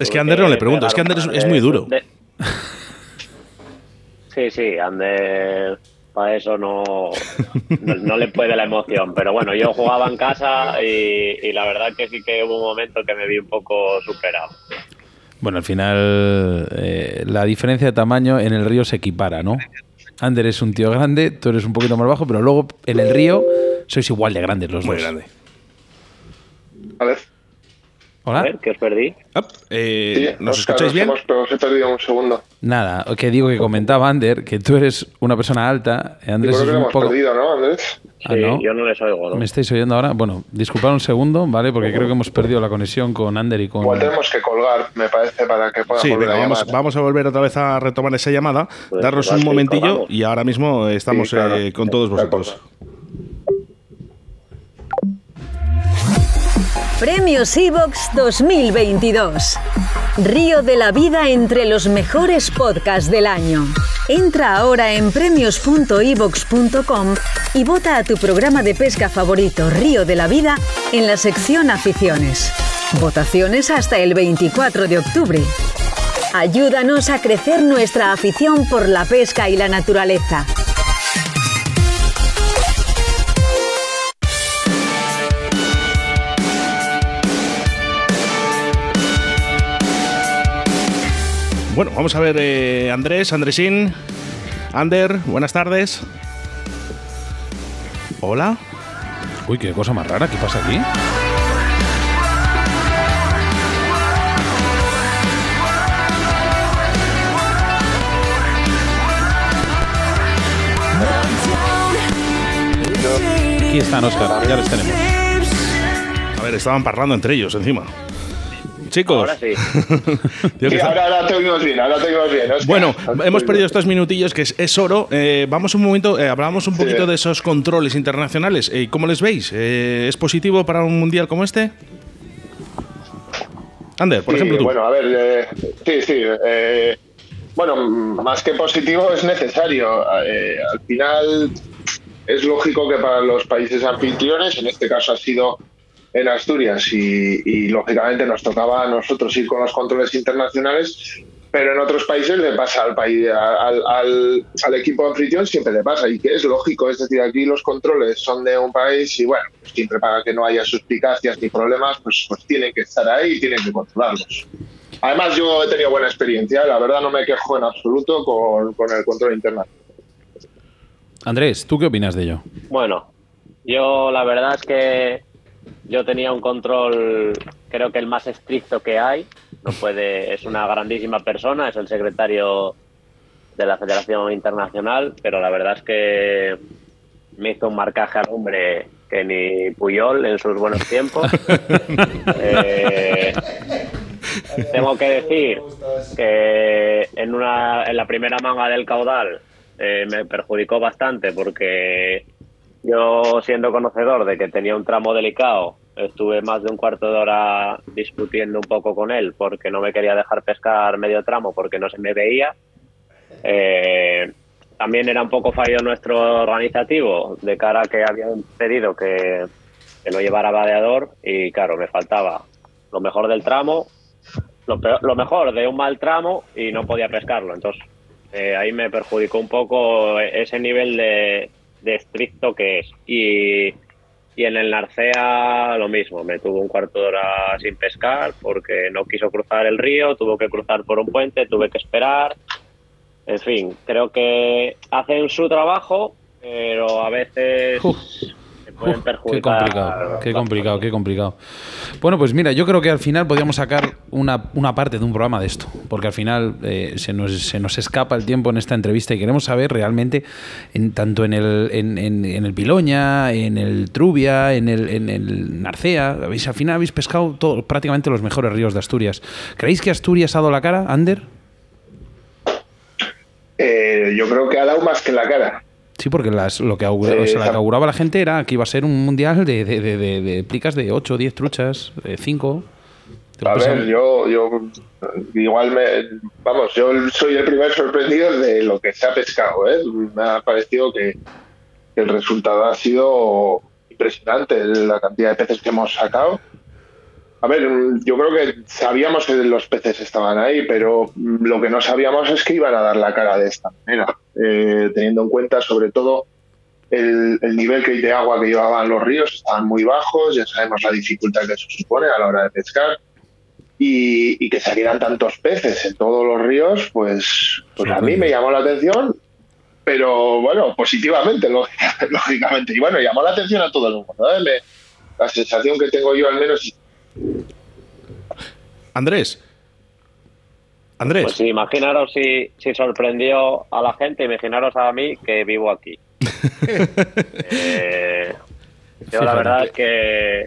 Es que a Ander no le pregunto, es que Ander es, es muy duro. De- Sí, sí, Ander para eso no, no, no le puede la emoción. Pero bueno, yo jugaba en casa y, y la verdad que sí que hubo un momento que me vi un poco superado. Bueno, al final eh, la diferencia de tamaño en el río se equipara, ¿no? Ander es un tío grande, tú eres un poquito más bajo, pero luego en el río sois igual de grandes los Muy dos. grande. Vale. A ¿Hola? ver, ¿qué os perdí? Eh, Sí, ¿Nos escucháis bien? Hemos, pero os he perdido un segundo. Nada, que digo que comentaba Ander que tú eres una persona alta, eh, Andrés es que un hemos poco... perdido, ¿no, Andrés? Ah, Sí, ¿no? Yo no les oigo, ¿no? ¿Me estáis oyendo ahora? Bueno, disculpad un segundo, ¿vale? Porque creo que hemos perdido la conexión con Ander y con... Igual tenemos que colgar, me parece, para que pueda Sí, volver venga, a vamos, vamos a volver otra vez a retomar esa llamada, Pues darnos pues un momentillo y ahora mismo estamos Sí, claro. eh, con todos De acuerdo. Premios Evox 2022. Río de la vida entre los mejores podcasts del año. Entra ahora en premios.evox.com y vota a tu programa de pesca favorito Río de la Vida en la sección Aficiones. Votaciones hasta el 24 de octubre. Ayúdanos a crecer nuestra afición por la pesca y la naturaleza. Bueno, vamos a ver, eh, Andrés, Andresín. Ander, buenas tardes. Hola. Uy, qué cosa más rara, ¿qué pasa aquí? Aquí están, Oscar, ya los tenemos. A ver, estaban parlando entre ellos encima. Chicos. Ahora sí. [laughs] Sí, ahora, ahora te oímos bien, ahora bien. Oscar. Bueno, te hemos perdido estos minutillos que es, es oro. Eh, vamos un momento, eh, hablábamos un Sí. poquito de esos controles internacionales. Eh, ¿Cómo les veis? Eh, ¿Es positivo para un mundial como este? Ander, por Sí, ejemplo, tú. Bueno, a ver, eh, sí, sí. eh, bueno, más que positivo es necesario. Al final es lógico que para los países anfitriones, en este caso ha sido en Asturias y, y, lógicamente nos tocaba a nosotros ir con los controles internacionales, pero en otros países le pasa al país, al, al, al equipo anfitrión siempre le pasa y que es lógico, es decir, aquí los controles son de un país y bueno, pues siempre para que no haya suspicacias ni problemas, pues, pues tienen que estar ahí y tienen que controlarlos. Además, yo he tenido buena experiencia, la verdad no me quejo en absoluto con, con el control internacional. Andrés, ¿tú qué opinas de ello? Bueno, yo la verdad es que yo tenía un control, creo que el más estricto que hay. No puede, es una grandísima persona, es el secretario de la Federación Internacional, pero la verdad es que me hizo un marcaje al hombre que ni Puyol en sus buenos tiempos. [laughs] Eh, tengo que decir que en, una, en la primera manga del caudal eh, me perjudicó bastante porque yo, siendo conocedor de que tenía un tramo delicado, estuve más de un cuarto de hora discutiendo un poco con él porque no me quería dejar pescar medio tramo porque no se me veía. Eh, también era un poco fallo nuestro organizativo de cara a que habían pedido que, que no llevara vadeador y claro, me faltaba lo mejor del tramo, lo, peor- lo mejor de un mal tramo y no podía pescarlo. Entonces eh, ahí me perjudicó un poco ese nivel de, de estricto que es. Y, y en el Narcea lo mismo, me tuvo un cuarto de hora sin pescar porque no quiso cruzar el río, tuvo que cruzar por un puente, tuve que esperar. En fin, creo que hacen su trabajo, pero a veces. Pueden qué complicado, qué complicado, qué complicado. Bueno, pues mira, yo creo que al final podríamos sacar una, una parte de un programa de esto, porque al final eh, se, nos, se nos escapa el tiempo en esta entrevista y queremos saber realmente, en, tanto en el, en, en- en el Piloña, en el Trubia, en el, en el Narcea, habéis, al final habéis pescado todo- prácticamente los mejores ríos de Asturias. ¿Creéis que Asturias ha dado la cara, Ander? Eh, yo creo que ha dado más que la cara. Sí, porque las- lo, que augura- Eh, o sea, esa- que auguraba la gente era que iba a ser un mundial de, de, de, de- de plicas de 8 o 10 truchas, de 5. A ver, yo, yo igual me, vamos, yo soy el primer sorprendido de lo que se ha pescado, ¿eh? Me ha parecido que, que el resultado ha sido impresionante, la cantidad de peces que hemos sacado. A ver, yo creo que sabíamos que los peces estaban ahí, pero lo que no sabíamos es que iban a dar la cara de esta manera, eh, teniendo en cuenta sobre todo el, el nivel que de agua que llevaban los ríos, estaban muy bajos, ya sabemos la dificultad que eso supone a la hora de pescar y, que salieran tantos peces en todos los ríos, pues, pues a mí me llamó la atención, pero bueno, positivamente, lógica- [laughs] lógicamente. Y bueno, llamó la atención a todo el mundo. ¿eh? Me- la sensación que tengo yo al menos Andrés. Andrés. Pues sí, imaginaros si, si sorprendió a la gente, imaginaros a mí que vivo aquí. [laughs] Eh, yo la verdad es que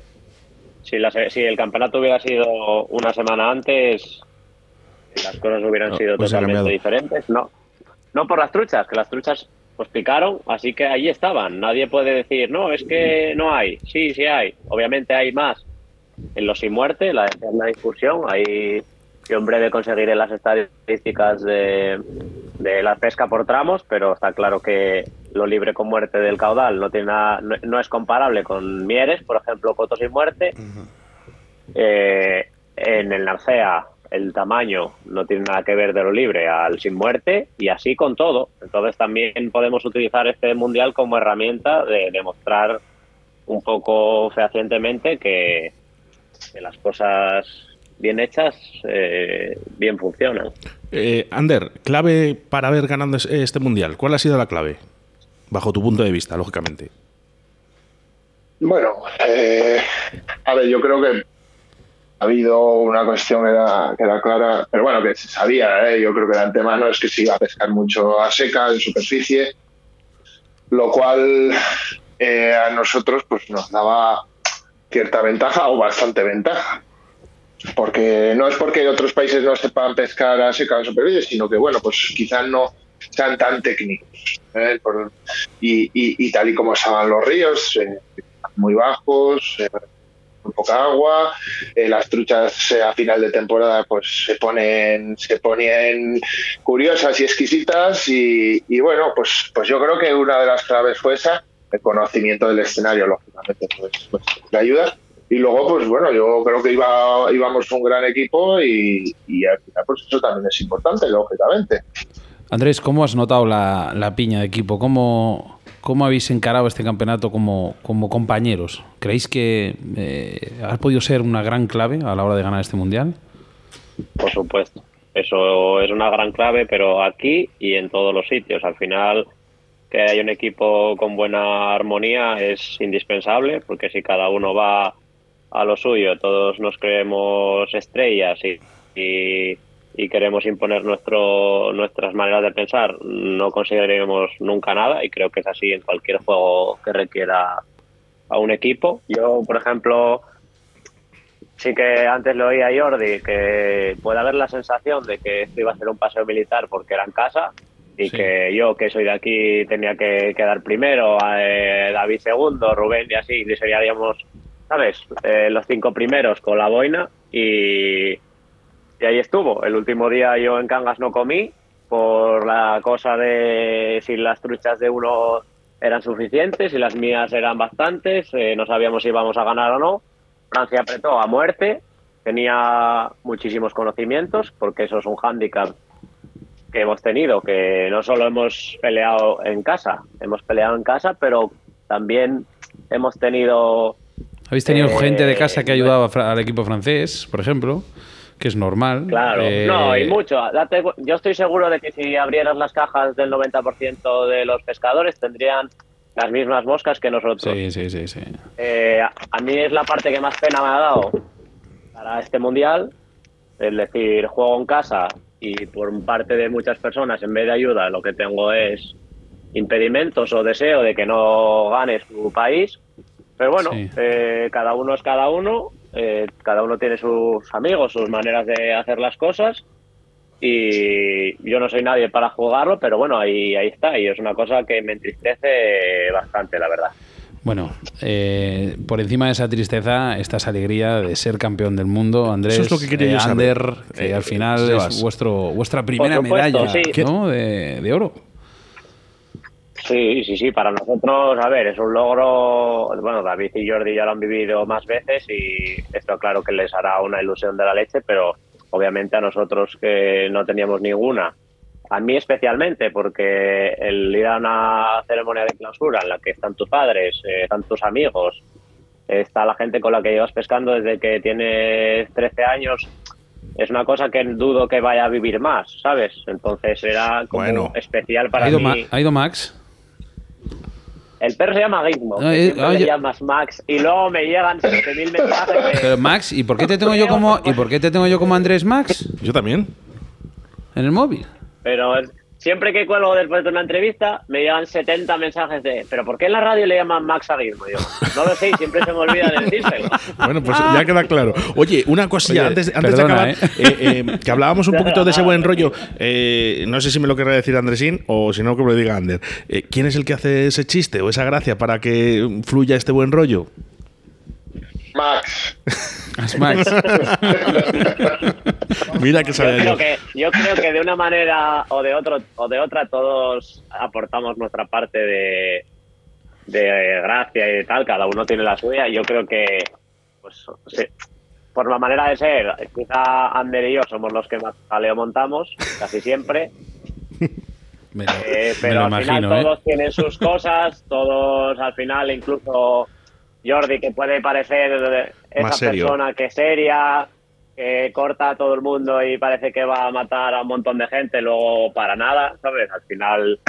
si, la si el campeonato hubiera sido una semana antes, las cosas hubieran No, sido totalmente diferentes. No, no por las truchas, que las truchas pues picaron, así que ahí estaban. Nadie puede decir, no, es que no hay. Sí, sí hay. Obviamente hay más en los sin muerte, la eterna discusión. Ahí yo en breve conseguiré las estadísticas de, de la pesca por tramos, pero está claro que lo libre con muerte del caudal no tiene nada- no, no es comparable con Mieres, por ejemplo, coto sin muerte. Eh, en el Narcea el tamaño no tiene nada que ver de lo libre al sin muerte y así con todo. Entonces también podemos utilizar este mundial como herramienta de demostrar un poco fehacientemente que, que las cosas bien hechas, eh, bien funcionan. Eh, Ander, clave para haber ganado es- este mundial. ¿Cuál ha sido la clave? Bajo tu punto de vista, lógicamente. Bueno, eh, a ver, yo creo que ha habido una cuestión que era, que era clara, pero bueno, que se sabía, ¿eh? yo creo que de antemano es que se iba a pescar mucho a seca, en superficie, lo cual eh, a nosotros pues nos daba cierta ventaja o bastante ventaja. Porque no es porque otros países no sepan pescar a seca o sino que, bueno, pues quizás no sean tan técnicos. ¿eh? Y, tal y como estaban los ríos, eh, muy bajos, eh, muy poca agua, eh, las truchas a final de temporada pues se ponen se ponen curiosas y exquisitas y, y bueno pues pues yo creo que una de las claves fue esa el conocimiento del escenario lógicamente pues, pues le ayuda y luego pues bueno yo creo que iba íbamos un gran equipo y, y al final pues eso también es importante lógicamente Andrés, ¿cómo has notado la, la piña de equipo? ¿Cómo, cómo habéis encarado este campeonato como, como compañeros? ¿Creéis que eh, ha podido ser una gran clave a la hora de ganar este mundial? Por supuesto. Eso es una gran clave, pero aquí y en todos los sitios. Al final, que haya un equipo con buena armonía es indispensable, porque si cada uno va a lo suyo, todos nos creemos estrellas y, y, queremos imponer nuestro, nuestras maneras de pensar, no conseguiremos nunca nada y creo que es así en cualquier juego que requiera a un equipo. Yo, por ejemplo, sí que antes lo oía Jordi, que puede haber la sensación de que esto iba a ser un paseo militar porque era en casa y Sí. que yo, que soy de aquí, tenía que quedar primero, eh, David segundo, Rubén y así, y seríamos, ¿sabes? Eh, los cinco primeros con la boina y, y ahí estuvo. El último día yo en Cangas no comí por la cosa de si las truchas de uno eran suficientes y las mías eran bastantes, eh, no sabíamos si íbamos a ganar o no. Francia apretó a muerte, tenía muchísimos conocimientos, porque eso es un hándicap que hemos tenido, que no solo hemos peleado en casa, hemos peleado en casa, pero también hemos tenido ¿Habéis tenido Eh, gente de casa que ha ayudado a fra- al equipo francés, por ejemplo? Que es normal. Claro, Eh, no, y mucho. Date yo estoy seguro de que si abrieras las cajas del 90% de los pescadores tendrían las mismas moscas que nosotros. Sí, sí, sí, sí. Eh, a mí es la parte que más pena me ha dado para este mundial, es decir, juego en casa y por parte de muchas personas, en vez de ayuda, lo que tengo es impedimentos o deseo de que no gane su país. Pero bueno, Sí. eh, cada uno es cada uno, eh, cada uno tiene sus amigos, sus maneras de hacer las cosas y yo no soy nadie para jugarlo, pero bueno, ahí, ahí está y es una cosa que me entristece bastante, la verdad. Bueno, eh, por encima de esa tristeza está esa alegría de ser campeón del mundo, Andrés. Eso es lo que quería eh, yo saber. Ander, que Eh, al final es vuestro, vuestra primera supuesto, medalla sí. ¿no? de, de oro. Sí, sí, sí, para nosotros, a ver, es un logro, bueno, David y Jordi ya lo han vivido más veces y esto claro que les hará una ilusión de la leche, pero obviamente a nosotros que no teníamos ninguna, a mí especialmente, porque el ir a una ceremonia de clausura en la que están tus padres, eh, están tus amigos, está la gente con la que llevas pescando desde que tienes 13 años, es una cosa que dudo que vaya a vivir más, ¿sabes? Entonces era como Bueno. especial para ¿Ha ido, mí. Ma- ha ido Max? El perro se llama Gizmo. que Ah, eh, oye. le llamas Max y luego me llegan 7.000 mensajes de... Pero Max, ¿y por qué te tengo yo como y por qué te tengo yo como Andrés Max Yo también. en el móvil? Pero es- siempre que cuelgo después de una entrevista me llegan 70 mensajes de ¿pero por qué en la radio le llaman Max a Gizmo? Yo, no lo sé y siempre se me olvida de [laughs] decírselo. Bueno, pues ya queda claro. Oye, una cosilla Oye, antes, antes perdona, de acabar, eh, eh, que hablábamos un poquito de ese buen rollo. eh, no sé si me lo querrá decir Andresín o si no que me lo diga Ander. Eh, ¿Quién es el que hace ese chiste o esa gracia para que fluya este buen rollo? Max Es Max. [laughs] Mira que Yo sabe creo que, yo creo que de una manera o de otro o de otra todos aportamos nuestra parte de, de gracia y de tal, cada uno tiene la suya. Yo creo que pues sí, por la manera de ser, quizá Ander y yo somos los que más jaleo montamos, casi siempre. [laughs] Me lo, Eh, pero al final ¿eh? todos tienen sus cosas, todos al final, incluso Jordi, que puede parecer esa persona que es seria, que corta a todo el mundo y parece que va a matar a un montón de gente, luego para nada, ¿sabes? Al final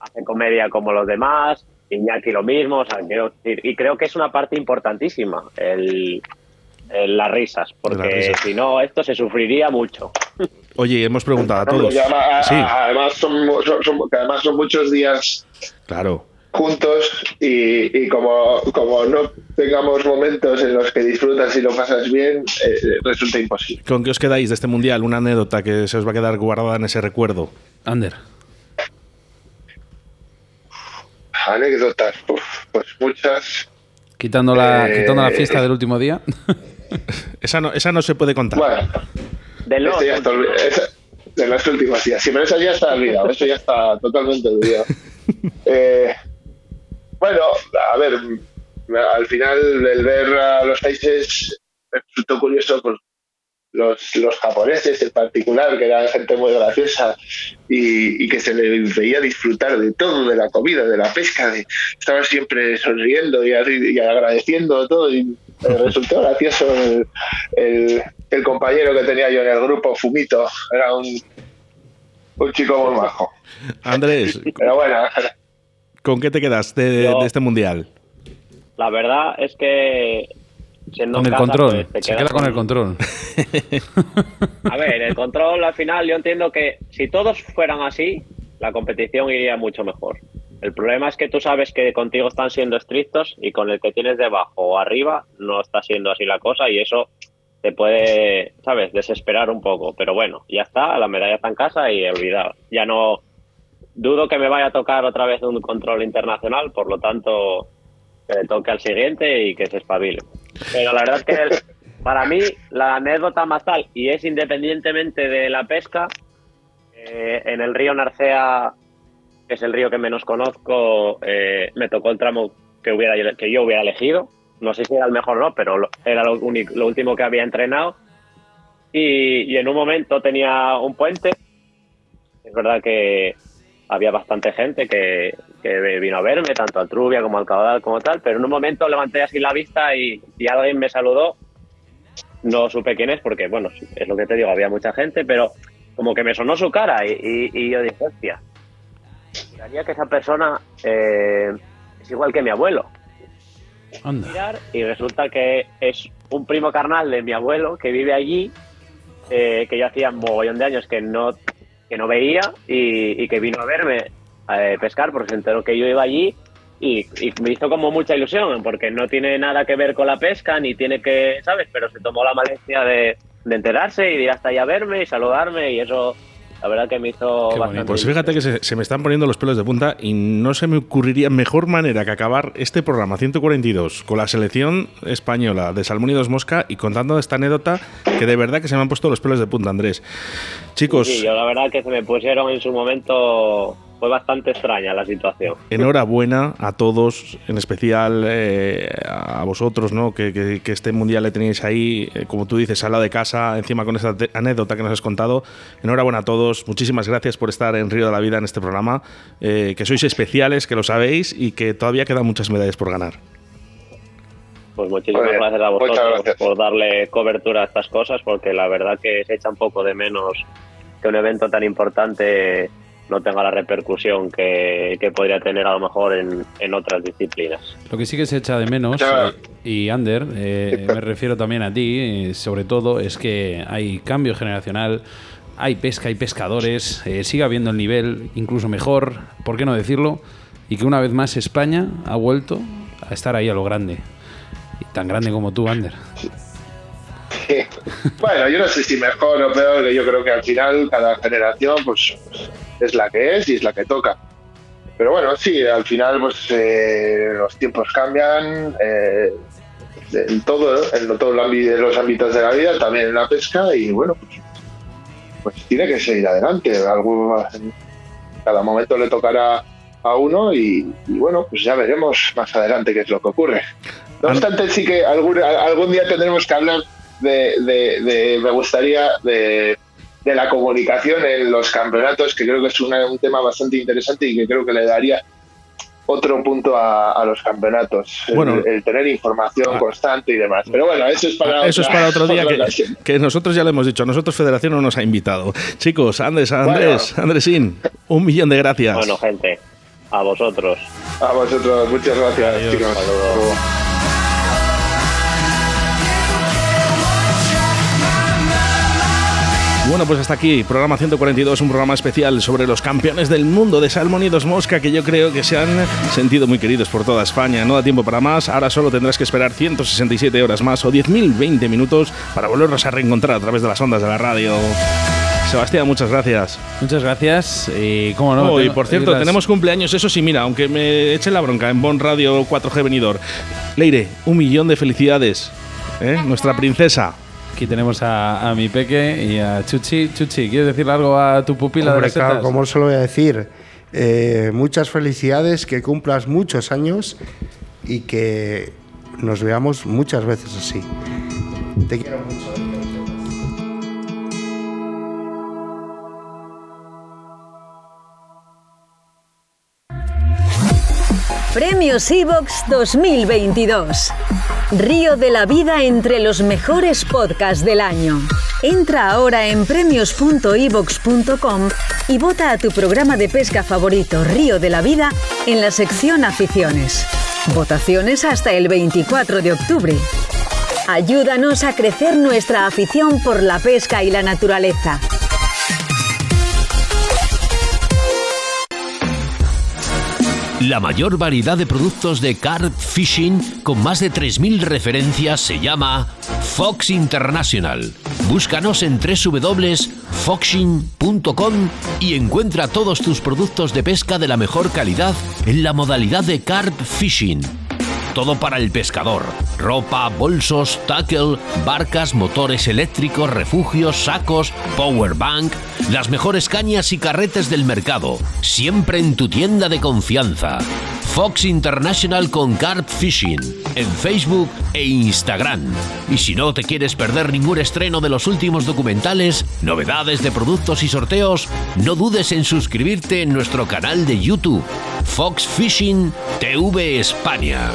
hace comedia como los demás, Iñaki lo mismo, o sea, quiero decir, y creo que es una parte importantísima el, el- las risas, porque Las risas. si no, esto se sufriría mucho. Oye, hemos preguntado a todos. además, Sí, son, son- son- que además son muchos días claro. Juntos y, y como, como no tengamos momentos en los que disfrutas y lo pasas bien, eh, resulta imposible. ¿Con qué os quedáis de este mundial? Una anécdota que se os va a quedar guardada en ese recuerdo. Ander. Anécdotas, uf, pues muchas. Quitando la, Eh, quitando la fiesta del último día. [laughs] Esa no, esa no se puede contar. Bueno, De los, esto ya está olvi- esa- de los últimos días. Sí, pero eso ya está olvidado, eso ya está totalmente olvidado. [laughs] Eh, bueno, a ver, al final el ver a los países me resultó curioso, pues los, los japoneses en particular, que eran gente muy graciosa y, y que se les veía disfrutar de todo, de la comida, de la pesca, de, estaban siempre sonriendo y, agradeciendo todo. Y me resultó gracioso el, el- el compañero que tenía yo en el grupo, Fumito, era un, un chico muy majo. Andrés, Pero bueno, ¿con qué te quedas de, Yo- de este mundial? la verdad es que siendo Con en el casa, control. pues, Se queda con el control. [laughs] A ver, el control al final yo entiendo que si todos fueran así, la competición iría mucho mejor. El problema es que tú sabes que contigo están siendo estrictos y con el que tienes debajo o arriba no está siendo así la cosa y eso te puede, ¿sabes?, desesperar un poco. Pero bueno, ya está, la medalla está en casa y olvidado. Ya no dudo que me vaya a tocar otra vez un control internacional, por lo tanto, que le toque al siguiente y que se espabile. Pero la verdad es que el- para mí la anécdota más tal, y es independientemente de la pesca, eh, en el río Narcea, que es el río que menos conozco, eh, me tocó el tramo que, hubiera, que yo hubiera elegido. No sé si era el mejor o no, pero era lo, único- lo último que había entrenado. Y, y en un momento tenía un puente. Es verdad que había bastante gente que, que vino a verme, tanto al Trubia como al Caudal como tal, pero en un momento levanté así la vista y, y alguien me saludó. No supe quién es porque, bueno, es lo que te digo, había mucha gente, pero como que me sonó su cara y, y- y yo dije, hostia, miraría que esa persona eh, es igual que mi abuelo. Anda. Y resulta que es un primo carnal de mi abuelo que vive allí, eh, que yo hacía un mogollón de años que no, que no veía y, que vino a verme a eh, pescar porque se enteró que yo iba allí y, me hizo como mucha ilusión porque no tiene nada que ver con la pesca ni tiene que, ¿sabes? Pero se tomó la molestia de, de enterarse y de ir hasta allá a verme y saludarme y eso la verdad que me hizo Qué bastante Pues fíjate que se, se me están poniendo los pelos de punta y no se me ocurriría mejor manera que acabar este programa 142 con la selección española de Salmón y Dos Mosca y contando esta anécdota que de verdad que se me han puesto los pelos de punta, Andrés. Chicos, Sí, yo la verdad que se me pusieron en su momento, fue bastante extraña la situación. enhorabuena a todos, en especial eh, a vosotros, ¿no? Que, que- que este mundial le tenéis ahí, eh, como tú dices, al lado de casa, encima con esta anécdota que nos has contado. Enhorabuena a todos, muchísimas gracias por estar en Río de la Vida en este programa, eh, que sois especiales, que lo sabéis y que todavía quedan muchas medallas por ganar. Pues muchísimas gracias a vosotros gracias. por darle cobertura a estas cosas, porque la verdad que se echa un poco de menos que un evento tan importante no tenga la repercusión que, que podría tener a lo mejor en, en otras disciplinas. Lo que sí que se echa de menos, eh, y Ander, eh, me refiero también a ti, eh, sobre todo, es que hay cambio generacional, hay pesca, hay pescadores, eh, sigue habiendo el nivel incluso mejor, ¿por qué no decirlo? Y que una vez más España ha vuelto a estar ahí a lo grande. Y tan grande como tú, Ander. bueno, yo no sé si mejor o peor, que yo creo que al final cada generación pues es la que es y es la que toca. Pero bueno, sí, al final pues eh, los tiempos cambian eh, en todo, en todos los ámbitos, de la vida, también en la pesca y bueno, pues, pues tiene que seguir adelante. Algún, cada momento le tocará a uno y, y bueno, pues ya veremos más adelante qué es lo que ocurre. No An- obstante, sí que algún, algún día tendremos que hablar de, de- de- me gustaría, de, de la comunicación en los campeonatos, que creo que es una- un tema bastante interesante y que creo que le daría otro punto a, los campeonatos. Bueno, el, tener información ah. constante y demás. Pero bueno, eso es para, eso es para otro día que, nosotros ya le hemos dicho. Nosotros Federación no nos ha invitado. Chicos, Andrés, Andrés, Andresín, un millón de gracias. Bueno, gente, a vosotros. A vosotros, muchas gracias, chicos. Bueno, pues hasta aquí, programa 142, un programa especial sobre los campeones del mundo de Salmón y Dos Mosca que yo creo que se han sentido muy queridos por toda España. No da tiempo para más, ahora solo tendrás que esperar 167 horas más o 10.020 minutos para volvernos a reencontrar a través de las ondas de la radio. Sebastián, muchas gracias. Muchas gracias. Y cómo no. Oh, y por cierto, tenemos cumpleaños, eso sí, mira, aunque me eche la bronca en Bon Radio 4G Venidor. Leire, un millón de felicidades. ¿eh? Nuestra princesa. Aquí tenemos a, mi peque y a Chuchi. Chuchi, ¿quieres decir algo a tu pupila de claro, como se lo voy a decir? Eh, muchas felicidades, que cumplas muchos años y que nos veamos muchas veces así. Te quiero mucho. Premios Evox 2022. Río de la vida entre los mejores podcasts del año. Entra ahora en premios.evox.com y vota a tu programa de pesca favorito Río de la Vida en la sección Aficiones. Votaciones hasta el 24 de octubre. Ayúdanos a crecer nuestra afición por la pesca y la naturaleza. La mayor variedad de productos de carp fishing con más de 3.000 referencias se llama Fox International. Búscanos en www.foxing.com y encuentra todos tus productos de pesca de la mejor calidad en la modalidad de carp fishing todo para el pescador. Ropa, bolsos, tackle, barcas, motores eléctricos, refugios, sacos, power bank, las mejores cañas y carretes del mercado. Siempre en tu tienda de confianza. Fox International con Carp Fishing en Facebook e Instagram. Y si no te quieres perder ningún estreno de los últimos documentales, novedades de productos y sorteos, no dudes en suscribirte en nuestro canal de YouTube, Fox Fishing TV España.